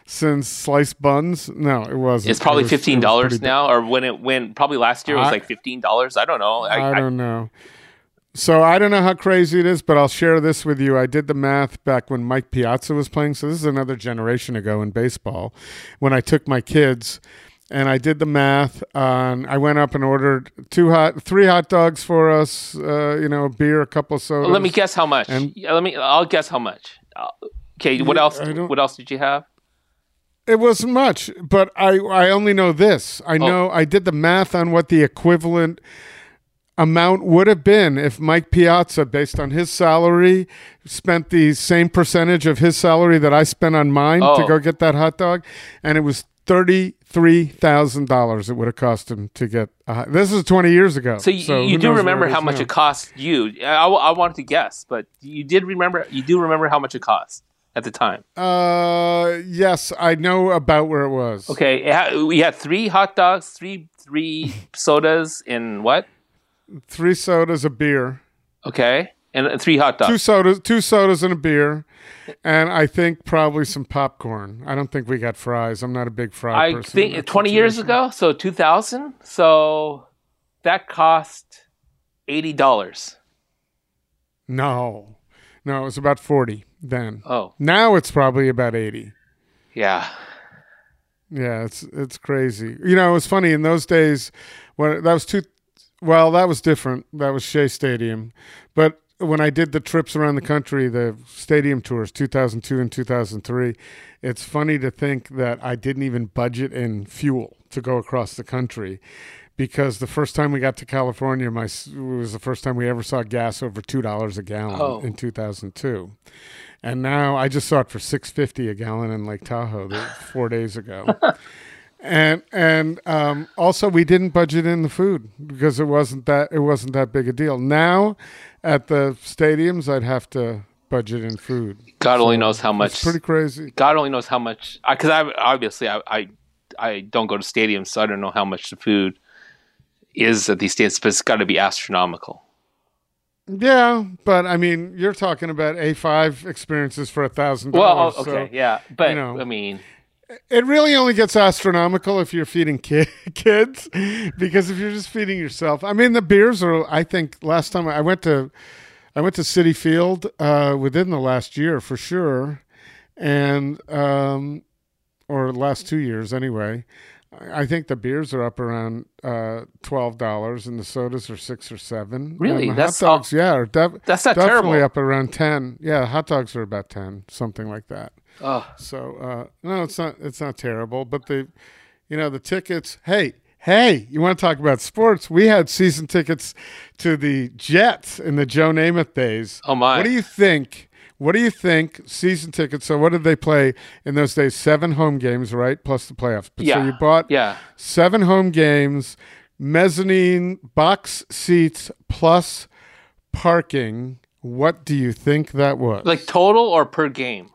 since sliced buns, no, it wasn't. It's probably It was- fifteen dollars now, or when it when probably last year it was I- like fifteen dollars. I don't know. I, I I- don't know. So I don't know how crazy it is, but I'll share this with you. I did the math back when Mike Piazza was playing. So this is another generation ago in baseball, when I took my kids, and I did the math on. I went up and ordered two hot, three hot dogs for us. Uh, you know, a beer, a couple of sodas. let me guess how much. And- Yeah, let me. I'll guess how much. Uh, Okay, what else? What else did you have? It wasn't much, but I I only know this. I know I did the math on what the equivalent amount would have been if Mike Piazza, based on his salary, spent the same percentage of his salary that I spent on mine to Oh. go get that hot dog, and it was thirty three thousand dollars. It would have cost him to get. A this is twenty years ago. So you, who you do remember how is much now. it cost you? I, I wanted to guess, but you did remember. You do remember how much it cost at the time. Uh, yes, I know about where it was. Okay, it had, we had three hot dogs, three three sodas, and what? Three sodas, a beer. Okay, and three hot dogs. two sodas, two sodas and a beer, and I think probably some popcorn. I don't think we got fries. I'm not a big fry I person. think that 20 years ago, so 2000. So that cost $80. No, no, it was about forty. then. Oh, Now it's probably about 80. yeah. Yeah, it's it's crazy. You know, it was funny in those days when that was two well, that was different. That was Shea Stadium. But when I did the trips around the country, the stadium tours 2002 and 2003, it's funny to think that I didn't even budget in fuel to go across the country because the first time we got to California, my it was the first time we ever saw gas over two dollars a gallon Oh. in 2002, and now I just saw it for six fifty a gallon in Lake Tahoe four days ago. And and um, also we didn't budget in the food because it wasn't that it wasn't that big a deal. Now at the stadiums, I'd have to budget in food. God only knows how much It's pretty crazy. God only knows how much. Because I, obviously I, I I don't go to stadiums, so I don't know how much the food is at these stadiums, but it's got to be astronomical. Yeah, but I mean, you're talking about A five experiences for a thousand Well, dollars. okay, yeah, but you know. I mean, It really only gets astronomical if you're feeding ki- kids, because if you're just feeding yourself, I mean, the beers are. I think last time I went to, I went to Citi Field uh, within the last year for sure, and um, or last two years anyway. I think the beers are up around uh, twelve dollars, and the sodas are six or seven. Really? That's hot dogs, yeah, are def- that's not definitely terrible. up around ten. Yeah, hot dogs are about ten, something like that. Oh, So uh, no, it's not. It's not terrible. But the, you know, the tickets. Hey, hey, you want to talk about sports? We had season tickets to the Jets in the Joe Namath days. Oh, my. What do you think? What do you think? Season tickets. So what did they play in those days? Seven home games, right? Plus the playoffs. But yeah. So you bought yeah. seven home games, mezzanine box seats plus parking. What do you think that was? Like total or per game?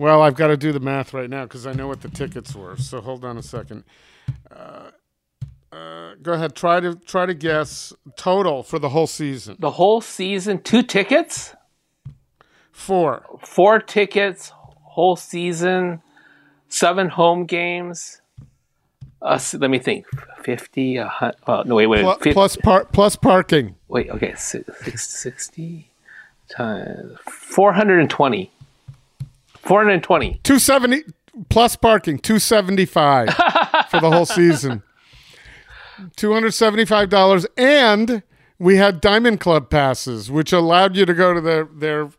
Well, I've got to do the math right now because I know what the tickets were. So hold on a second. Uh, uh, go ahead. Try to try to guess total for the whole season. The whole season, two tickets, Four. four tickets, whole season, seven home games. Uh, s- let me think. Fifty. Uh, no, wait, wait. Plu- fif- plus par- plus parking. Wait. Okay. si- six- Sixty times four hundred and twenty. Four hundred and twenty. Two seventy plus parking. Two seventy five for the whole season. Two hundred seventy five dollars, and we had Diamond Club passes, which allowed you to go to their their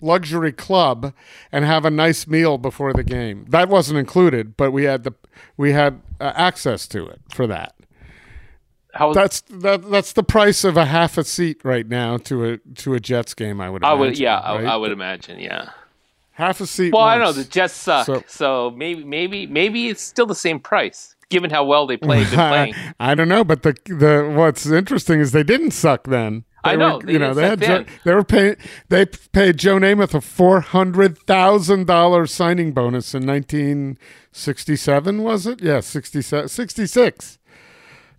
luxury club and have a nice meal before the game. That wasn't included, but we had the we had uh, access to it for that. How That's that that's the price of a half a seat right now to a to a Jets game. I would. I would. Yeah. I. I would imagine. Yeah. Half a seat. Well, I know the Jets suck, So- so, maybe, maybe, maybe it's still the same price, given how well they play. Been playing. I don't know, but the the what's interesting is they didn't suck then. They I know, were, they you know, they had then. they were paying they paid Joe Namath a four hundred thousand dollars signing bonus in nineteen sixty seven. Was it? Yeah, 67, 66.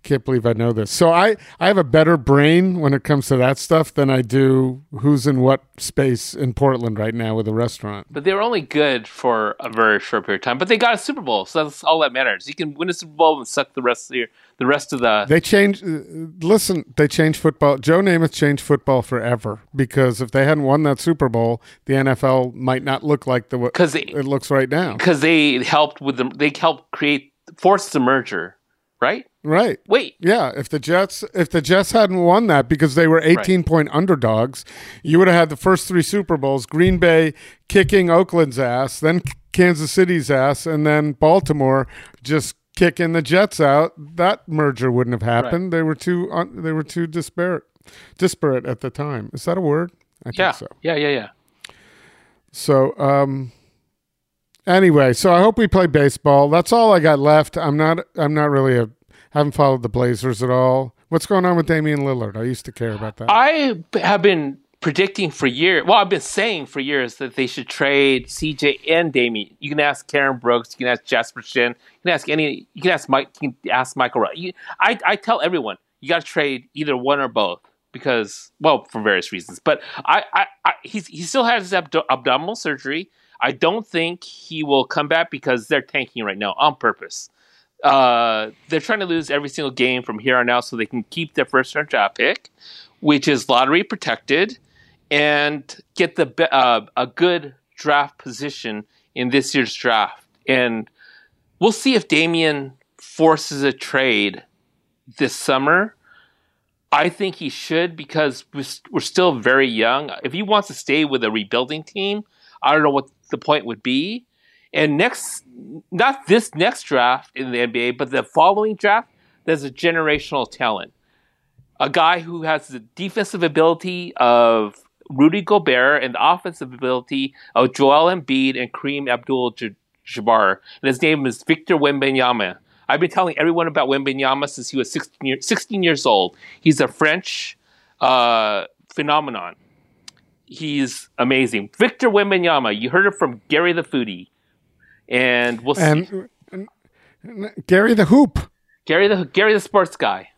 Can't believe I know this. So I I have a better brain when it comes to that stuff than I do who's in what space in Portland right now with a restaurant. But they were only good for a very short period of time. But they got a Super Bowl, so that's all that matters. You can win a Super Bowl and suck the rest of your, the rest of the. They changed. uh, Listen, they changed football. Joe Namath changed football forever because if they hadn't won that Super Bowl, the NFL might not look like the Because it looks right now. because they helped with the They helped create force the merger, right? Right. Wait, Yeah, if the Jets if the Jets hadn't won that because they were 18 point underdogs, you would have had the first 3 Super Bowls, Green Bay kicking Oakland's ass, then Kansas City's ass and then Baltimore just kicking the Jets out. That merger wouldn't have happened. They were too un, they were too disparate disparate at the time. Is that a word? I yeah, think so. yeah, yeah, yeah. So, um, anyway, so I hope we play baseball. That's all I got left. I'm not. I'm not really a. I haven't followed the Blazers at all. What's going on with Damian Lillard? I used to care about that. I have been predicting for years. Well, I've been saying for years that they should trade CJ and Damian. You can ask Karen Brooks. You can ask Jasper Shin. You can ask any. You can ask Mike. You can ask Michael. You, I I tell everyone you got to trade either one or both because well for various reasons. But I I, I he's he still has his abdo- abdominal surgery. I don't think he will come back because they're tanking right now on purpose. Uh, they're trying to lose every single game from here on out so they can keep their first round draft pick, which is lottery protected, and get the uh, a good draft position in this year's draft. And we'll see if Damian forces a trade this summer. I think he should because we're still very young. If he wants to stay with a rebuilding team, I don't know what the point would be. And next, not this next draft in the NBA, but the following draft, there's a generational talent. A guy who has the defensive ability of Rudy Gobert and the offensive ability of Joel Embiid and Kareem Abdul-Jabbar. And his name is Victor Wembanyama. I've been telling everyone about Wembanyama since he was 16, year, 16 years old. He's a French uh, phenomenon. He's amazing. Victor Wembanyama. You heard it from Gary the Foodie, and we'll and, see. And, Gary the Hoop. Gary the Gary the sports guy.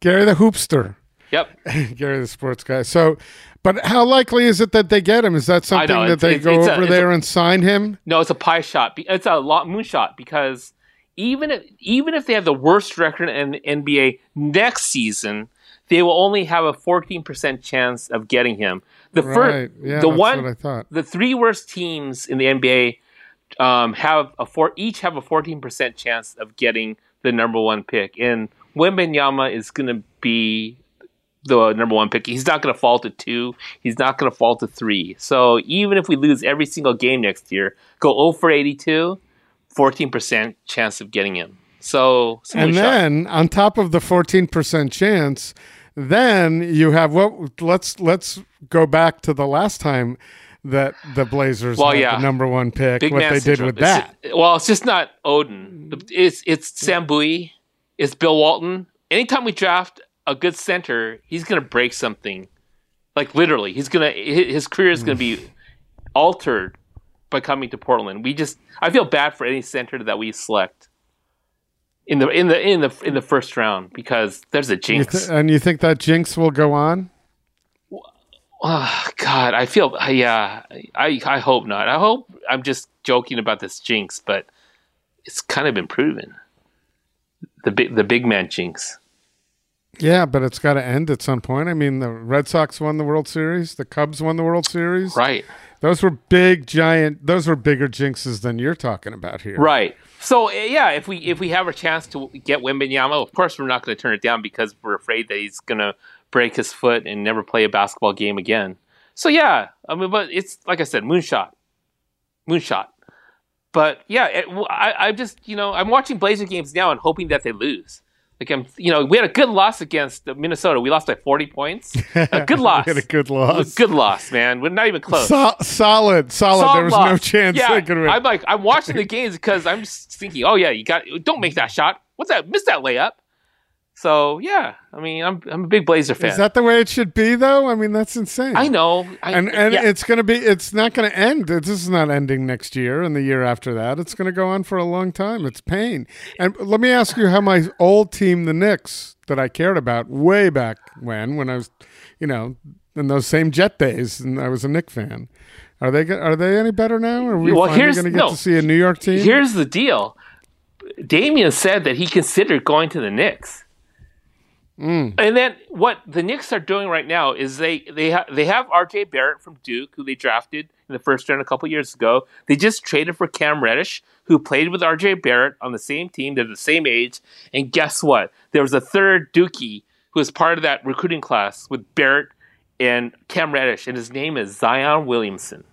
Gary the Hoopster. Yep. Gary the sports guy. So, but how likely is it that they get him? Is that something that they it's, go it's over a, there a, and sign him? No, it's a pie shot. It's a lot moonshot because even if, even if they have the worst record in the NBA next season, they will only have a 14% chance of getting him. The right. first, yeah, the one, the three worst teams in the NBA um, have a four, each have a 14% chance of getting the number one pick. And Wembanyama is going to be the number one pick. He's not going to fall to two. He's not going to fall to three. So even if we lose every single game next year, go 0 for 82, 14% chance of getting him. So, and then on top of the 14% chance, then you have what? Let's let's go back to the last time that the Blazers well, yeah. the number one pick. Big what they syndrome. did with that? Well, it's just not Oden. It's it's Sam Bowie. It's Bill Walton. Anytime we draft a good center, he's gonna break something. Like literally, he's gonna his career is gonna be mm. altered by coming to Portland. We just I feel bad for any center that we select in the in the in the in the first round because there's a jinx. You th- and you think that jinx will go on? Oh, God, I feel yeah. I I hope not. I hope I'm just joking about this jinx, but it's kind of been proven. The big the big man jinx. Yeah, but it's got to end at some point. I mean, the Red Sox won the World Series. The Cubs won the World Series. Right. Those were big, giant. Those were bigger jinxes than you're talking about here. Right. So yeah, if we if we have a chance to get Wembanyama, of course we're not going to turn it down because we're afraid that he's going to break his foot and never play a basketball game again. So yeah, I mean, but it's like I said, moonshot, moonshot. But yeah, it, I, I just you know I'm watching Blazer games now and hoping that they lose. Like I'm, you know, we had a good loss against Minnesota. We lost by 40 points. A good loss. we had a good loss. A good loss, man. We're not even close. So- solid, solid, solid. There was loss. no chance. Yeah, I'm like, I'm watching the games because I'm just thinking, oh yeah, you got, don't make that shot. What's that? Miss that layup. So yeah, I mean, I'm I'm a big Blazer fan. Is that the way it should be, though? I mean, that's insane. I know, I, and and yeah. it's gonna be. It's not gonna end. This is not ending next year and the year after that. It's gonna go on for a long time. It's pain. And let me ask you how my old team, the Knicks, that I cared about way back when, when I was, you know, in those same Jet days, and I was a Knick fan. Are they are they any better now? Are we well, finally going to get no, to see a New York team? Here's the deal. Damian said that he considered going to the Knicks. Mm. And then what the Knicks are doing right now is they they ha- they have R.J. Barrett from Duke, who they drafted in the first round a couple years ago. They just traded for Cam Reddish, who played with R.J. Barrett on the same team. They're the same age, and guess what? There was a third Dookie who was part of that recruiting class with Barrett and Cam Reddish, and his name is Zion Williamson.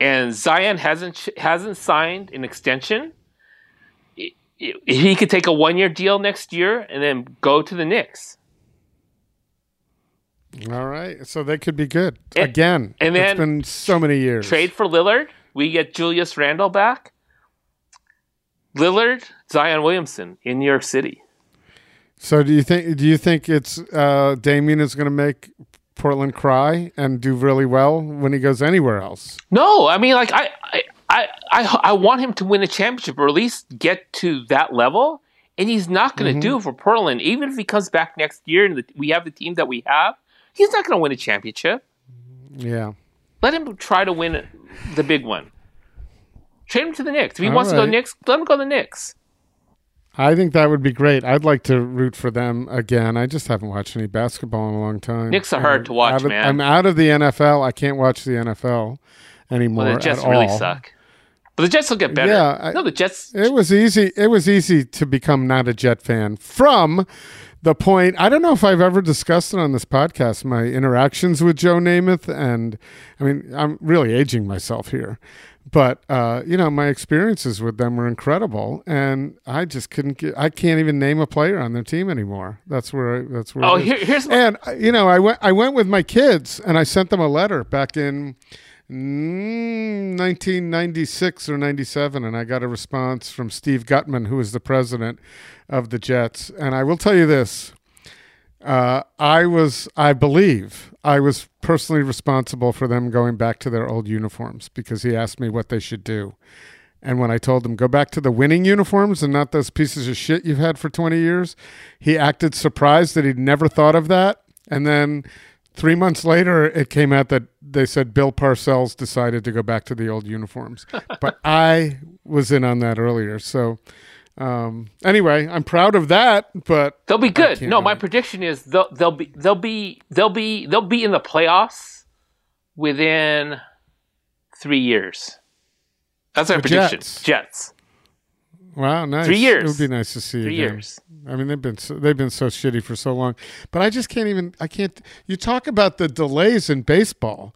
And Zion hasn't hasn't signed an extension he could take a one year deal next year and then go to the Knicks. All right, so they could be good and, again. And then it's been so many years. Trade for Lillard. We get Julius Randle back. Lillard, Zion Williamson in New York City. So do you think? Do you think it's uh, Damian is going to make Portland cry and do really well when he goes anywhere else? No, I mean, like I, I I, I, I want him to win a championship or at least get to that level. And he's not going to mm-hmm. do it for Portland. Even if he comes back next year and the, we have the team that we have, he's not going to win a championship. Yeah. Let him try to win the big one. Trade him to the Knicks. If he All wants right. to go Knicks, let him go to the Knicks. I think that would be great. I'd like to root for them again. I just haven't watched any basketball in a long time. Knicks are hard to watch, of, man. I'm out of the NFL. I can't watch the NFL anymore Well, the Jets really all. suck. But the Jets will get better. Yeah, I- no, the Jets. It was easy. It was easy to become not a Jet fan from the point. I don't know if I've ever discussed it on this podcast. My interactions with Joe Namath, and I mean, I'm really aging myself here, but uh, you know, my experiences with them were incredible, and I just couldn't get. I can't even name a player on their team anymore. That's where. I, that's where. Oh, here, here's And you know, I went I went with my kids and I sent them a letter back in 1996 or 97 and I got a response from Steve Gutman who was the president of the Jets and I will tell you this uh, I was I believe I was personally responsible for them going back to their old uniforms because he asked me what they should do and when I told him, go back to the winning uniforms and not those pieces of shit you've had for 20 years, he acted surprised that he'd never thought of that. And then three months later, it came out that they said Bill Parcells decided to go back to the old uniforms. but I was in on that earlier. So um, anyway, I'm proud of that. But They'll be good. No, my prediction is they'll they'll be they'll be they'll be they'll be in the playoffs within three years. That's our The prediction. Jets. Jets. Wow, nice. Three years. It would be nice to see Three again. years. I mean, they've been so, they've been so shitty for so long, but I just can't even. I can't. You talk about the delays in baseball.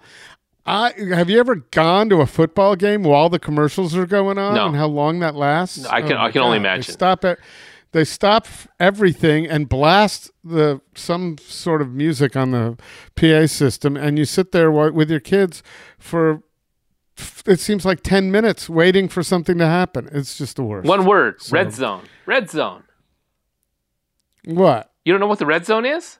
I have you ever gone to a football game while the commercials are going on No. and how long that lasts? I can- Oh I can only imagine. They stop it. They stop everything and blast the some sort of music on the PA system, and you sit there with your kids for. It seems like ten minutes waiting for something to happen. It's just the worst. One word. Red zone. Red zone. What? You don't know what the red zone is?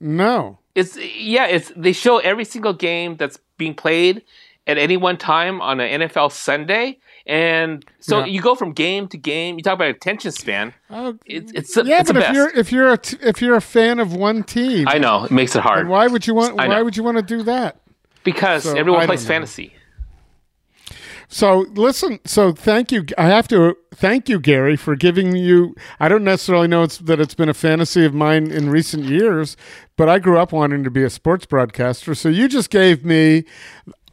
No. It's yeah, it's they show every single game that's being played at any one time on an NFL Sunday. And so Yeah. you go from game to game. You talk about attention span. Oh, It's it's, yeah, it's the but if you're if you're a t- if you're a fan of one team, I know it makes it hard why would you want why would you want to do that? because so, everyone plays know. fantasy. So listen, so thank you. I have to thank you, Gary, for giving you. I don't necessarily know it's, that it's been a fantasy of mine in recent years, but I grew up wanting to be a sports broadcaster. So you just gave me.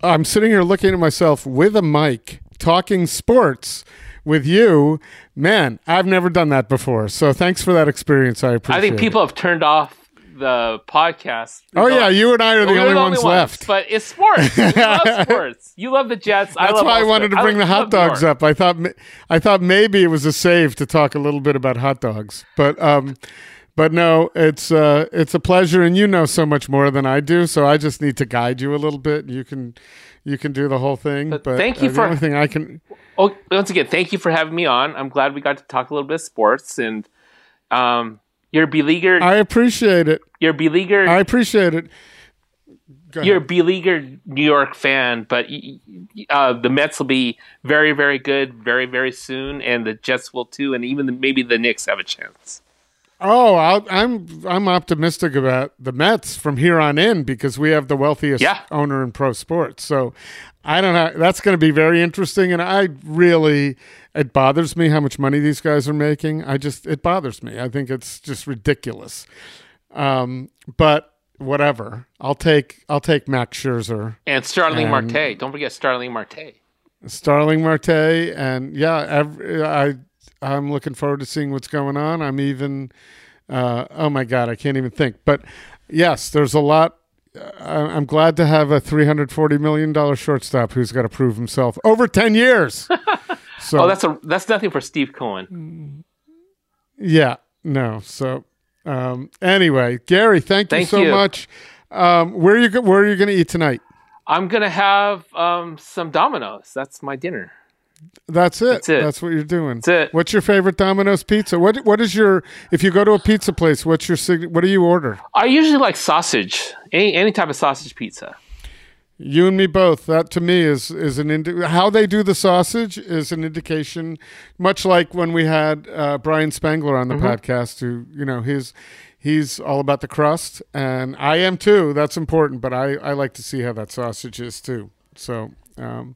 I'm sitting here looking at myself with a mic, talking sports with you. Man, I've never done that before. So thanks for that experience. I appreciate. I think it. people have turned off the podcast. Oh yeah, you and I are the We're only ones left. But it's sports. You love sports. You love the Jets. I That's love why I wanted to bring the hot dogs up. I thought I thought maybe it was a save to talk a little bit about hot dogs, but um, but no, it's uh, it's a pleasure, and you know so much more than I do, so I just need to guide you a little bit. You can you can do the whole thing. But, thank you uh, the for- only thing I can. Oh, once again, thank you for having me on. I'm glad we got to talk a little bit of sports and um, you're beleaguered. I appreciate it. you're beleaguered. I appreciate it. You're a beleaguered New York fan, but uh, the Mets will be very, very good very, very soon, and the Jets will too, and even the, maybe the Knicks have a chance. Oh, I'll, I'm I'm optimistic about the Mets from here on in because we have the wealthiest Yeah. owner in pro sports. So I don't know. That's going to be very interesting, and I really it bothers me how much money these guys are making. I just it bothers me. I think it's just ridiculous. Um, but whatever. I'll take I'll take Max Scherzer, And Starling And- Marte. Don't forget Starling Marte. Starling Marte, and yeah, every, I I'm looking forward to seeing what's going on. I'm even uh, oh my god, I can't even think. But yes, there's a lot. I- I'm glad to have a 340 million dollar shortstop who's got to prove himself over 10 years. So Oh, that's a that's nothing for Steve Cohen. yeah, no. So um, anyway, Gary, thank you Thank so you. much. Um, where are you where are you going to eat tonight? I'm gonna have um, some Domino's. That's my dinner. That's it. That's it. That's what you're doing. That's it. What's your favorite Domino's pizza? What What is your if you go to a pizza place? What's your What do you order? I usually like sausage. Any any type of sausage pizza. You and me both. That to me is is an indi- how they do the sausage is an indication, much like when we had uh, Brian Spangler on the Mm-hmm. podcast. Who you know his he's all about the crust, and I am too. That's important, but I I like to see how that sausage is too. So. Um,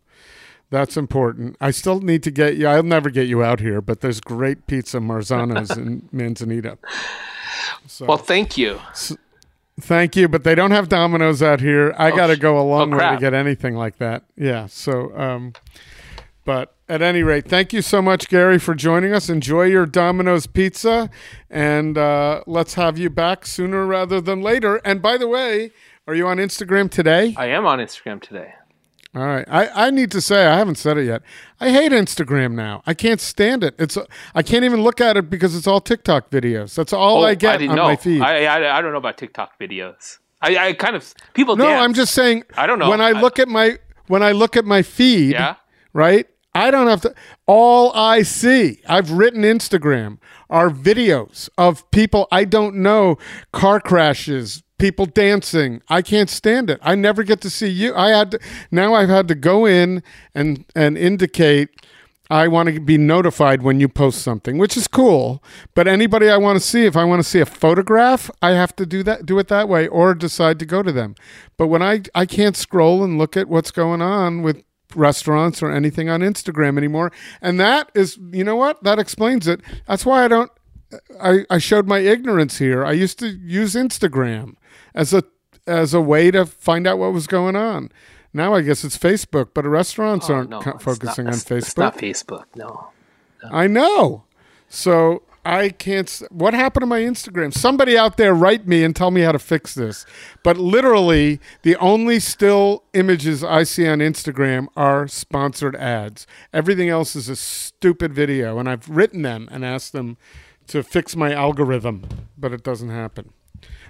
that's important. I still need to get you. I'll never get you out here, but there's great pizza Marzano's in Manzanita. So, Well, thank you. Thank you, but they don't have Domino's out here. I got to go a long oh, way to get anything like that. Yeah. So, um, but at any rate, thank you so much, Gary, for joining us. Enjoy your Domino's pizza, and uh, let's have you back sooner rather than later. And by the way, are you on Instagram today? I am on Instagram today. All right. I, I need to say I haven't said it yet. I hate Instagram now. I can't stand it. It's I can't even look at it because it's all TikTok videos. That's all oh, I get Oh, didn't on know. my feed. I, I I don't know about TikTok videos. I, I kind of people. no, dance. I'm just saying I don't know. When I I- look at my when I look at my feed, Yeah. right? I don't have to all I see. I've written Instagram are videos of people I don't know, car crashes, people dancing. I can't stand it. I never get to see you. I had to now I've had to go in and and indicate I want to be notified when you post something, which is cool. But anybody I want to see, if I want to see a photograph, I have to do that, do it that way, or decide to go to them. But when I I can't scroll and look at what's going on with restaurants or anything on Instagram anymore, and that is, you know what, that explains it. That's why I don't. I, I showed my ignorance here. I used to use Instagram as a as a way to find out what was going on. Now I guess it's Facebook, but restaurants Oh, aren't no, co- focusing not, on Facebook. It's not Facebook. No. I know. So I can't. What happened to my Instagram? Somebody out there write me and tell me how to fix this. But literally, the only still images I see on Instagram are sponsored ads. Everything else is a stupid video, and I've written them and asked them to fix my algorithm, but it doesn't happen.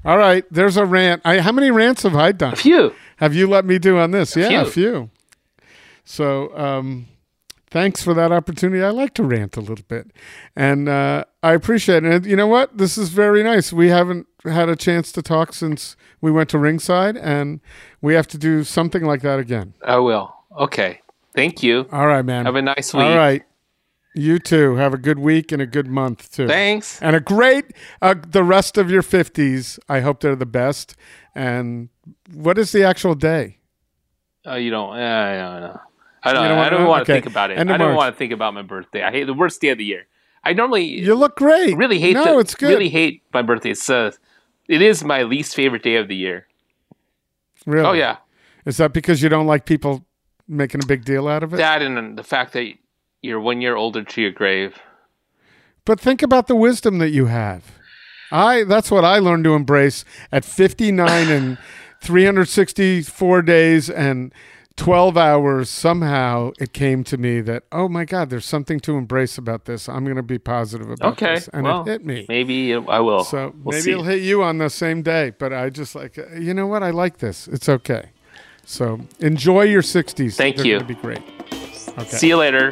All right, there's a rant. I, how many rants have I done? Phew. Have you let me do on this? yeah, a few. few. So, um, thanks for that opportunity. I like to rant a little bit, and uh, I appreciate it. And you know what? This is very nice. We haven't had a chance to talk since we went to ringside, and we have to do something like that again. I will. Okay. Thank you. All right, man. Have a nice week. All right. You too. Have a good week and a good month too. Thanks. And a great uh, the rest of your fifties. I hope they're the best. And what is the actual day? Uh, you don't. Uh, I don't know. I don't. Don't I don't want to Okay. think about it. I don't March. want to think about my birthday. I hate the worst day of the year. I normally You look great. really hate. No, the, it's good. Really hate my birthday. It's uh, it is my least favorite day of the year. Really? Oh yeah, Is that because you don't like people making a big deal out of it? that and the fact that you're one year older to your grave. But think about the wisdom that you have. I that's what I learned to embrace at 59 and 364 days and 12 hours somehow it came to me that oh my god there's something to embrace about this. I'm going to be positive about Okay, this and well, it hit me. Maybe I will. So we'll maybe see. it'll hit you on the same day, but I just like you know what I like this. It's okay. So enjoy your 60s. Thank They're you. Be great. Okay. See you later.